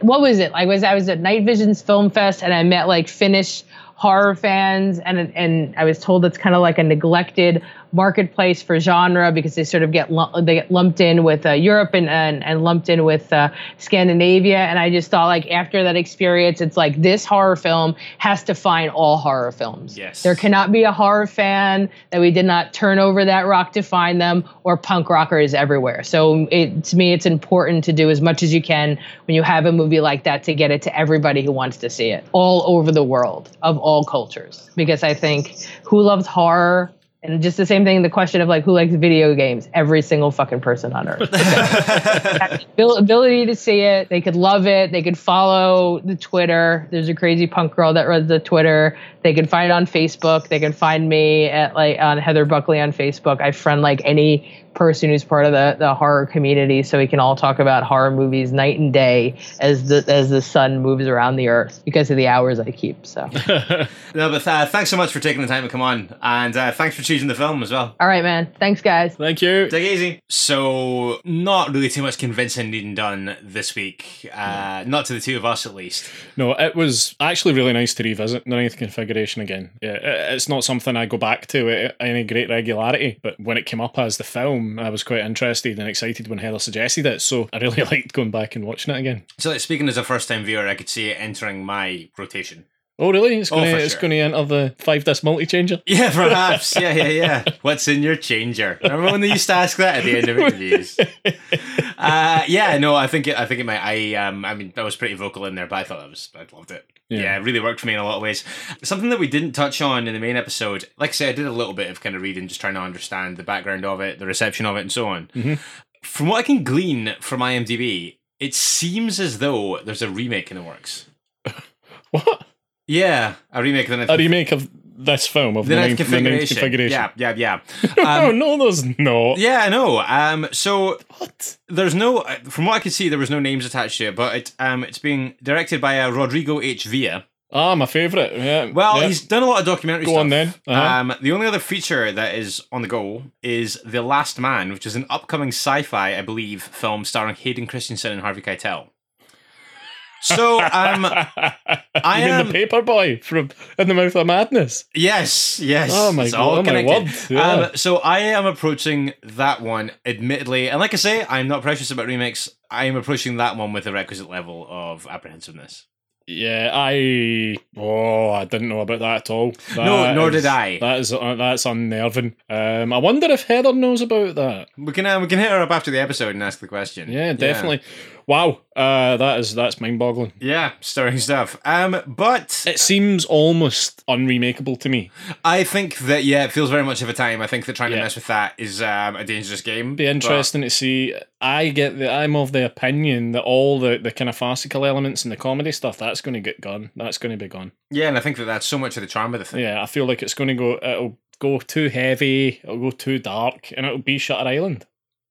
what was it? I was I was at Night Visions Film Fest and I met like Finnish horror fans and and I was told it's kind of like a neglected marketplace for genre because they sort of get they get lumped in with uh, Europe and, and and lumped in with uh, Scandinavia. And I just thought like after that experience, it's like this horror film has to find all horror films. Yes. There cannot be a horror fan that we did not turn over that rock to find them, or punk rockers everywhere. So it, to me, it's important to do as much as you can when you have a movie like that to get it to everybody who wants to see it all over the world of all cultures. Because I think who loves horror and just the same thing, the question of like who likes video games? Every single fucking person on earth. ability to see it, they could love it. They could follow the Twitter. There's a crazy punk girl that runs the Twitter. They can find it on Facebook. They can find me at like on Heather Buckley on Facebook. I friend like any person who's part of the, the horror community so we can all talk about horror movies night and day as the as the sun moves around the earth because of the hours I keep. So no, but uh, thanks so much for taking the time to come on, and uh, thanks for choosing the film as well. All right, man. Thanks, guys. Thank you. Take it easy. So, not really too much convincing needing done this week. Uh, not to the two of us, at least. No, it was actually really nice to revisit the ninth configuration again. Yeah, it's not something I go back to at any great regularity, but when it came up as the film, I was quite interested and excited when Heather suggested it. So I really liked going back and watching it again. So, speaking as a first-time viewer, I could see it entering my rotation. Oh really? It's going Oh, to it's sure. going to enter the five disc multi changer. Yeah, perhaps. yeah, yeah, yeah. What's in your changer? Remember when they used to ask that at the end of interviews? uh, yeah, no, I think it. I think it might. I um, I mean, I was pretty vocal in there, but I thought that was. I loved it. Yeah. Yeah. it really worked for me in a lot of ways. Something that we didn't touch on in the main episode, like I said, I did a little bit of kind of reading, just trying to understand the background of it, the reception of it, and so on. Mhm. From what I can glean from IMDb, it seems as though there's a remake in the works. What? Yeah, a remake of the A remake of this film of the the, ninth ninth, the ninth configuration. Yeah, yeah, yeah. Um, no, there's no. yeah, I know. Um, so What? there's no, from what I could see, there was no names attached to it, but it, um, it's being directed by uh, Rodrigo H. Vila. Ah, my favourite. Yeah. Well, yeah. he's done a lot of documentary Go stuff. on then. Uh-huh. Um, the only other feature that is on the go is The Last Man, which is an upcoming sci-fi, I believe, film starring Hayden Christensen and Harvey Keitel. So, um, I I you mean am- the paper boy from In the Mouth of Madness. yes, yes. Oh my it's God, all oh my word, yeah. Um, so I am approaching that one, admittedly, and like I say, I'm not precious about remakes. I am approaching that one with the requisite level of apprehensiveness. Yeah, I oh, I didn't know about that at all. No, nor is- did I. That is uh, that's unnerving. Um, I wonder if Heather knows about that. We can uh, we can hit her up after the episode and ask the question. Yeah, definitely. Wow, uh, that is that's mind-boggling. Yeah, stirring stuff. Um, but It seems almost unremakeable to me. I think that yeah, it feels very much of a time. I think that trying to mess with that is um, a dangerous game. Be interesting to see. I get the. I'm of the opinion that all the the kind of farcical elements and the comedy stuff that's going to get gone. That's going to be gone. Yeah, and I think that that's so much of the charm of the thing. Yeah, I feel like it's going to go. It'll go too heavy. It'll go too dark, and it'll be Shutter Island.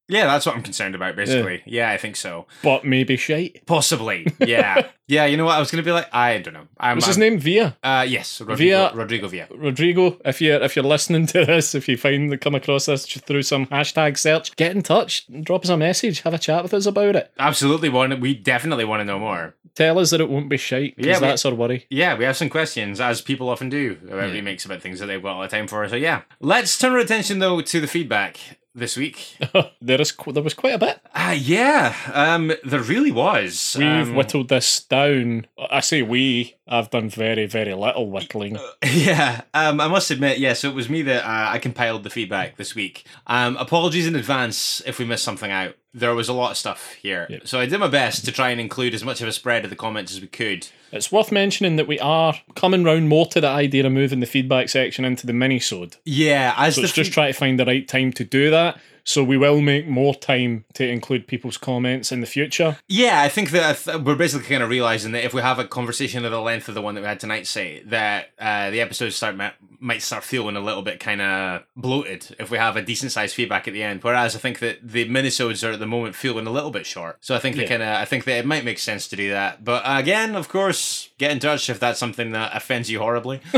Yeah, that's what I'm concerned about. Basically, yeah, I think so. But maybe shite. Possibly, yeah, yeah. You know what? I was gonna be like, I don't know. I'm, What's his I'm- name? Via. Uh, yes, Rodrigo, Via- Rodrigo Vila. Rodrigo, if you're if you're listening to this, if you find that come across this through some hashtag search, get in touch, drop us a message, have a chat with us about it. Absolutely want. We definitely want to know more. Tell us that it won't be shite, because Yeah, we- that's our worry. Yeah, we have some questions, as people often do about remakes about things that they've got all the time for. So yeah, let's turn our attention though to the feedback this week. there is there was quite a bit. Ah, yeah, um, there really was. We've Um, whittled this down. I say we. I've done very very little whittling. Yeah, um, I must admit, yeah. So it was me that uh, I compiled the feedback this week. Um, apologies in advance if we missed something out. There was a lot of stuff here, Yeah. so I did my best to try and include as much of a spread of the comments as we could. It's worth mentioning that we are coming round more to the idea of moving the feedback section into the mini-sode. Yeah, as So the it's just fe- trying to find the right time to do that. So we will make more time to include people's comments in the future. yeah, I think that we're basically kind of realizing that if we have a conversation of the length of the one that we had tonight, say that uh, the episodes start might start feeling a little bit kind of bloated if we have a decent sized feedback at the end. Whereas I think that the minisodes are at the moment feeling a little bit short. So I think they Yeah. kind of I think that it might make sense to do that. But again, of course, get in touch if that's something that offends you horribly.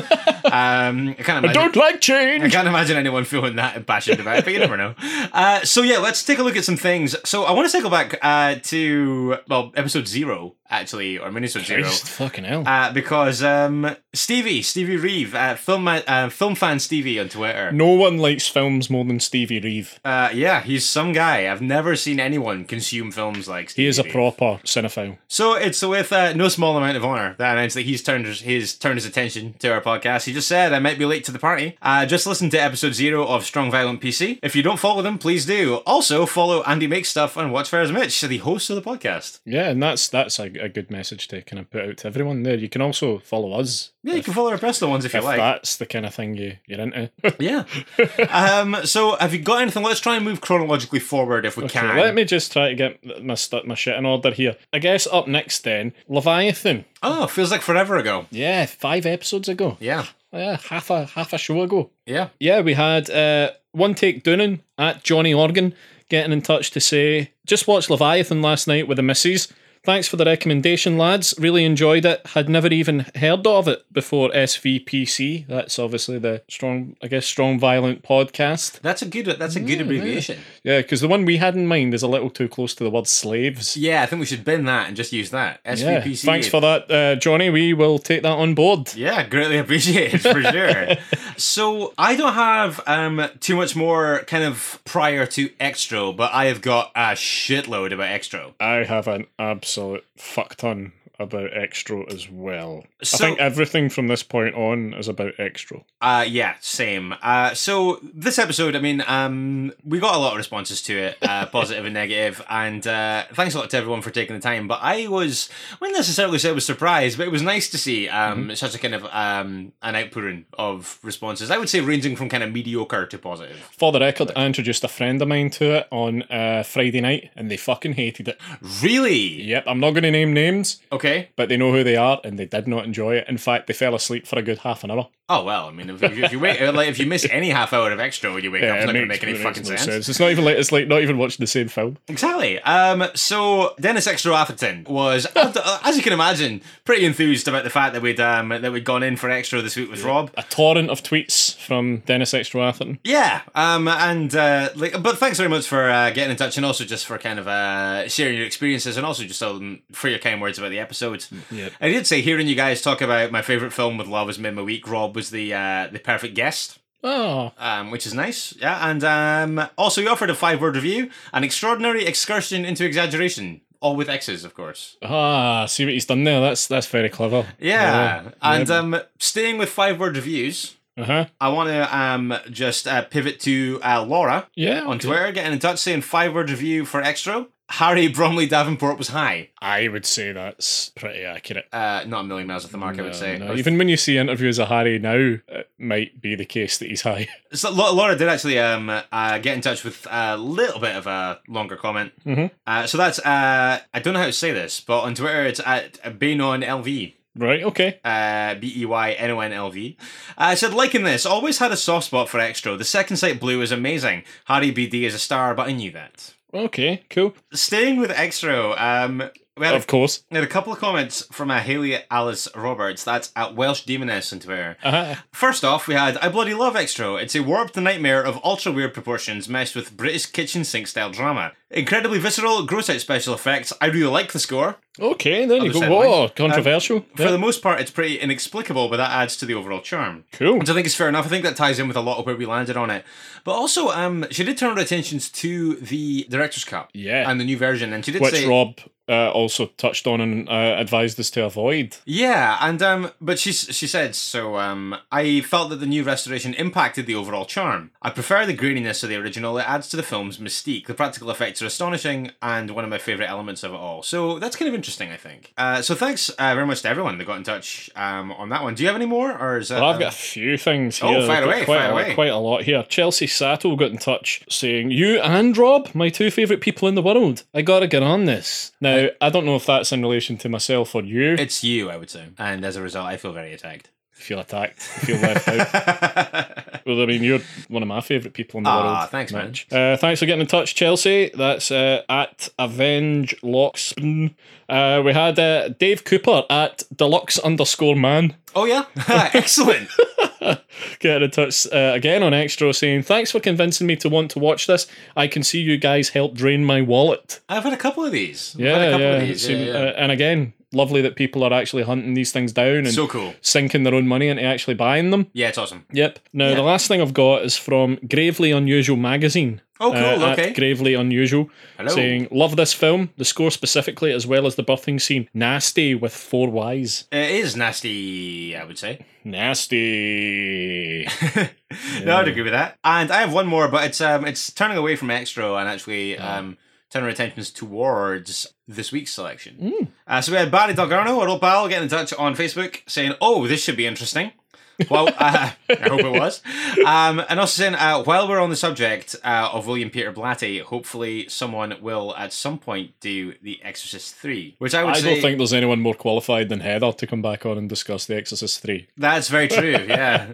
um, I can't I don't like change. I can't imagine anyone feeling that impassioned about it, but you never know. Uh, so yeah, let's take a look at some things. So I want to cycle back uh, to well, episode zero actually, or minisode zero. Fucking hell. Uh, because um, Stevie, Stevie Reeve, uh, film uh, film fan Stevie on Twitter. no one likes films more than Stevie Reeve. Uh, yeah, he's some guy. I've never seen anyone consume films like Stevie He is a proper cinephile. So it's with uh, no small amount of honor that I announced that he's turned his, turned his attention to our podcast. He just said I might be late to the party. Uh, just listen to episode zero of Strong Violent PC. If you don't follow them, please do. Also follow Andy Makes Stuff and Watch Fires Mitch, the host of the podcast. Yeah, and that's that's a, a good message to kind of put out to everyone there. You can also follow us. Yeah, you can follow our personal ones if, if you like. that's the kind of thing you, you're into. Yeah. um. So have you got anything? Let's try and move chronologically forward if we Okay, can. let me just try to get my st- my shit in order here. I guess up next then, Leviathan. Oh, feels like forever ago. Yeah, five episodes ago. Yeah. Yeah, half a half a show ago. Yeah. Yeah, we had uh, one take Doonan at Johnny Organ getting in touch to say, just watched Leviathan last night with the missus. Thanks for the recommendation, lads. Really enjoyed it. Had never even heard of it before SVPC. That's obviously the strong, I guess, strong violent podcast. That's a good. That's a good abbreviation. Yeah, because the one we had in mind is a little too close to the word slaves. Yeah, I think we should bin that and just use that. Yeah, SVPC. thanks for that, uh, Johnny. We will take that on board. Yeah, greatly appreciated for sure. so I don't have um too much more kind of prior to Xtro, but I have got a shitload about Xtro. I have an absolute fuck ton about Xtro as well. So- I think everything from this point on is about Xtro. Uh yeah, same. Uh so this episode, I mean, um we got a lot of responses to it, uh positive and negative, and uh thanks a lot to everyone for taking the time. But I was I wouldn't necessarily say I was surprised, but it was nice to see um such a kind of um an outpouring of responses. I would say ranging from kind of mediocre to positive. For the record, I introduced a friend of mine to it on uh, Friday night, and they fucking hated it. Really? Yep, I'm not going to name names, Okay. But they know who they are, and they did not enjoy it. In fact, they fell asleep for a good half an hour. Oh well, I mean, if, if, you wait, like if you miss any half hour of Xtro when you wake up, it's it not going to make any fucking no sense. It's not even like it's like not even watching the same film. Exactly. Um. So Dennis Extra Atherton was, as you can imagine, pretty enthused about the fact that we'd um that we'd gone in for Xtro this week with Rob. A torrent of tweets from Dennis Extra Atherton. Yeah. Um. And uh, like, but thanks very much for uh, getting in touch, and also just for kind of uh sharing your experiences, and also just um, for your kind words about the episodes. Yep. I did say hearing you guys talk about my favorite film with Love has made my week. Rob was the uh, the perfect guest. Oh, um, which is nice. Yeah, and um, also he offered a five word review, an extraordinary excursion into exaggeration, all with X's, of course. ah, see what he's done there. That's that's very clever. Yeah, and um, staying with five word reviews. uh huh. I want to um, just uh, pivot to uh, Laura Yeah. on okay. Twitter, getting in touch saying five word review for Xtro. Harry Bromley Davenport was high. I would say that's pretty accurate. Uh, not a million miles off the mark, I would say. no. Even when you see interviews of Harry now, it might be the case that he's high. So Laura did actually um, uh, get in touch with a little bit of a longer comment. Mhm. Uh, so that's uh, I don't know how to say this, but on Twitter it's at beynonlv. Right, okay. Uh, B E Y N O N L V. Uh, said liking this. Always had a soft spot for Xtro. The second sight blue is amazing. Harry BD is a star, but I knew that. Okay, cool. Staying with Xtro, um, we had a Of course. we had a couple of comments from a Haley Alice Roberts. That's at Welsh Demoness on Twitter. Uh-huh. First off, we had I bloody love Xtro. It's a warped nightmare of ultra weird proportions meshed with British kitchen sink style drama. Incredibly visceral, gross out special effects. I really like the score. Okay, there you go. Whoa, controversial. For Yeah, the most part, it's pretty inexplicable, but that adds to the overall charm. cool. Which I think is fair enough. I think that ties in with a lot of where we landed on it. But also, um, she did turn her attentions to the director's cut. Yeah. And the new version, and she did Which say, Rob uh, also touched on and uh, advised us to avoid. Yeah, and um, but she she said so. Um, I felt that the new restoration impacted the overall charm. I prefer the graininess of the original. It adds to the film's mystique. The practical effects are astonishing and one of my favorite elements of it all. So that's kind of interesting, I think. Uh, so thanks uh, very much to everyone that got in touch um, on that one. Do you have any more, or is that? Well, I've got a few things here. Oh, fire away, quite, fire a, away. quite a lot here. Chelsea Sato got in touch saying, You and Rob, my two favourite people in the world. I gotta get on this. Now, I don't know if that's in relation to myself or you. It's you, I would say, and as a result, I feel very attacked. You feel attacked. You feel left out. well, I mean, you're one of my favourite people in the Aw, world. thanks, man. Uh, thanks for getting in touch, Chelsea. That's uh, at Avenge Lockspan. Uh, we had uh, Dave Cooper at Deluxe underscore man. Oh yeah, excellent. Getting in touch uh, again on Xtro saying, Thanks for convincing me to want to watch this. I can see you guys help drain my wallet. I've had a couple of these. Yeah, had a couple yeah. of these. Yeah, yeah. Uh, and again, lovely that people are actually hunting these things down and so cool. sinking their own money into actually buying them. Yeah, it's awesome. Yep. Now, Yeah. the last thing I've got is from Gravely Unusual magazine. Oh, cool, uh, okay. Gravely Unusual. Hello. Saying, Love this film, the score specifically, as well as the birthing scene. Nasty with four Y's. It is nasty, I would say. Nasty. no, I'd agree with that. And I have one more, but it's um it's turning away from Xtro and actually um turning our attentions towards this week's selection. Uh, so we had Barry Delgarno, our old pal, getting in touch on Facebook saying, "Oh, this should be interesting." Well, uh, I hope it was. Um, and also saying, uh, while we're on the subject uh, of William Peter Blatty, hopefully someone will at some point do The Exorcist 3, which I would I say don't think there's anyone more qualified than Heather to come back on and discuss The Exorcist 3. That's very true. Yeah.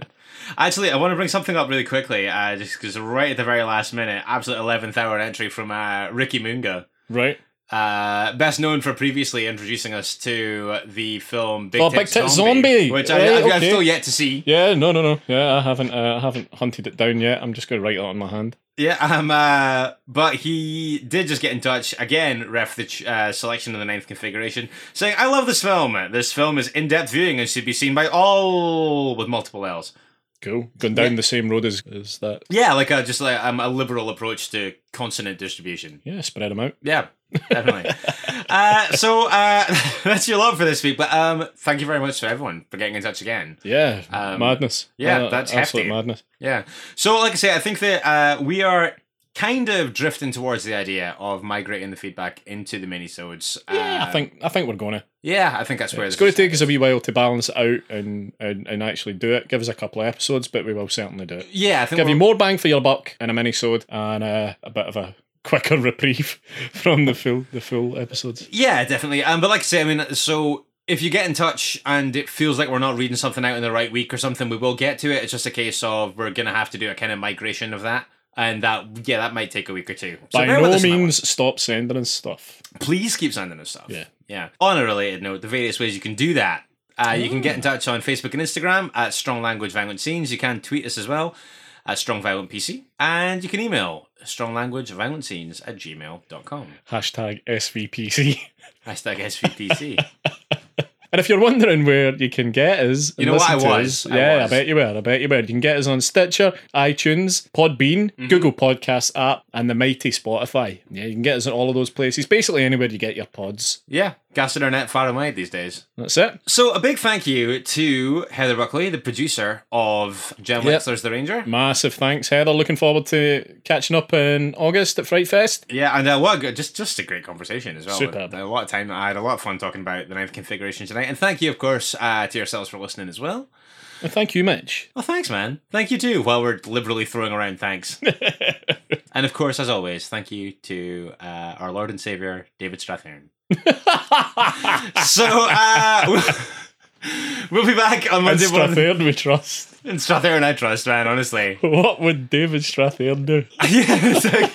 Actually, I want to bring something up really quickly, uh, just because right at the very last minute, absolute eleventh hour entry from uh, Ricky Munga, Right? uh, best known for previously introducing us to the film Big, Oh, Tit, Big Tit Zombie, Zombie! which I, Right, I've, I've okay. still yet to see. Yeah, no, no, no. Yeah, I haven't. Uh, I haven't hunted it down yet. I'm just going to write it on my hand. Yeah, um, uh, but he did just get in touch again, ref the ch- uh, selection of the ninth configuration, saying, "I love this film. This film is in-depth viewing and should be seen by all with multiple L's." Cool. Going down the same road as, as that. Yeah, like a just like um, a liberal approach to consonant distribution. Yeah, spread them out. Yeah, definitely. uh, so uh, that's your love for this week. But um, thank you very much to everyone for getting in touch again. Yeah, Um, madness. yeah, Uh, that's absolute hefty. madness. Yeah. So, like I say, I think that uh, we are kind of drifting towards the idea of migrating the feedback into the minisodes. Yeah, Uh, I think I think we're gonna. Yeah, I think that's where It's going to take us a wee while to balance it out and, and and actually do it. Give us a couple of episodes, but we will certainly do it. Yeah, I think Give you we're- more bang for your buck in a mini-sode and uh, a bit of a quicker reprieve from the full the full episodes. Yeah, definitely. Um, but like I say, I mean, so if you get in touch and it feels like we're not reading something out in the right week or something, we will get to it. It's just a case of we're gonna have to do a kind of migration of that, and that yeah, that might take a week or two. So By no means stop sending us stuff. please keep sending us stuff. Yeah. Yeah. On a related note, the various ways you can do that. Uh, You can get in touch on Facebook and Instagram at Strong Language Violent Scenes. You can tweet us as well at Strong Violent PC. And you can email Strong Language Violent Scenes at gmail.com. Hashtag SVPC. Hashtag SVPC. And if you're wondering where you can get us, You know what, I was. us- I yeah, was. I bet you were. I bet you were. You can get us on Stitcher, iTunes, Podbean, Mm-hmm. Google Podcast app, and the mighty Spotify. Yeah, you can get us in all of those places. Basically, anywhere you get your pods. yeah. Gassing our net far and wide these days. That's it. So a big thank you to Heather Buckley, the producer of Jenn Yep. Wexler's The Ranger. Massive thanks, Heather. Looking forward to catching up in August at Fright Fest. Yeah, and uh, what a just just a great conversation as well. Superb. A lot of time. I had a lot of fun talking about the ninth configuration tonight, and thank you, of course, uh, to yourselves for listening as well. And thank you, Mitch. Well, thanks, man. Thank you too. While we're liberally throwing around thanks, and of course, as always, thank you to uh, our Lord and Savior David Strathairn. so uh, we'll be back on Monday morning. Strathairn we trust. And Strathairn, I trust, man. Honestly, What would David Strathairn do? yeah.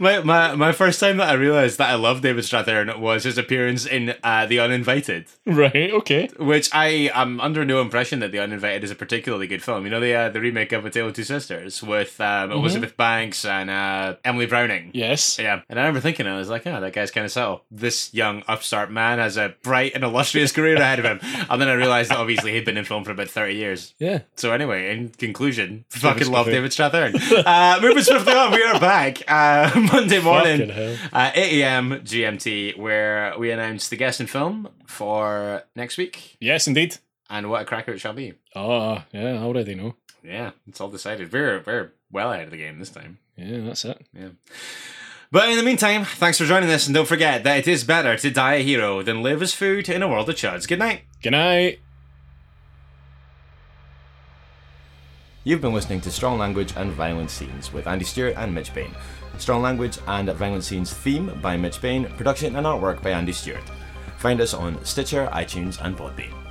My, my my first time that I realized that I love David Strathairn was his appearance in uh, The Uninvited. Right, okay. Which I am under no impression that The Uninvited is a particularly good film. You know the uh, the remake of A Tale of Two Sisters with um, Elizabeth Banks and uh, Emily Browning. Yes. Yeah, and I remember thinking, I was like, oh, that guy's kind of subtle. This young upstart man has a bright and illustrious career ahead of him. And then I realized that obviously he'd been in film for about 30 years. Yeah. So anyway, in conclusion, fucking love David Strathairn. uh, moving swiftly on, we are back uh, Monday morning, Fucking hell. uh, 8 a.m. GMT, where we announce the guest and film for next week, Yes, indeed. and what a cracker it shall be. Oh, yeah, I already know. Yeah, it's all decided. We're we're well ahead of the game this time. Yeah, that's it. Yeah. But in the meantime, thanks for joining us, and don't forget that it is better to die a hero than live as food in a world of chuds. Good night. Good night. You've been listening to Strong Language and Violent Scenes with Andy Stewart and Mitch Bain. Strong Language and Violent Scenes theme by Mitch Bain, production and artwork by Andy Stewart. Find us on Stitcher, iTunes, and Podbean.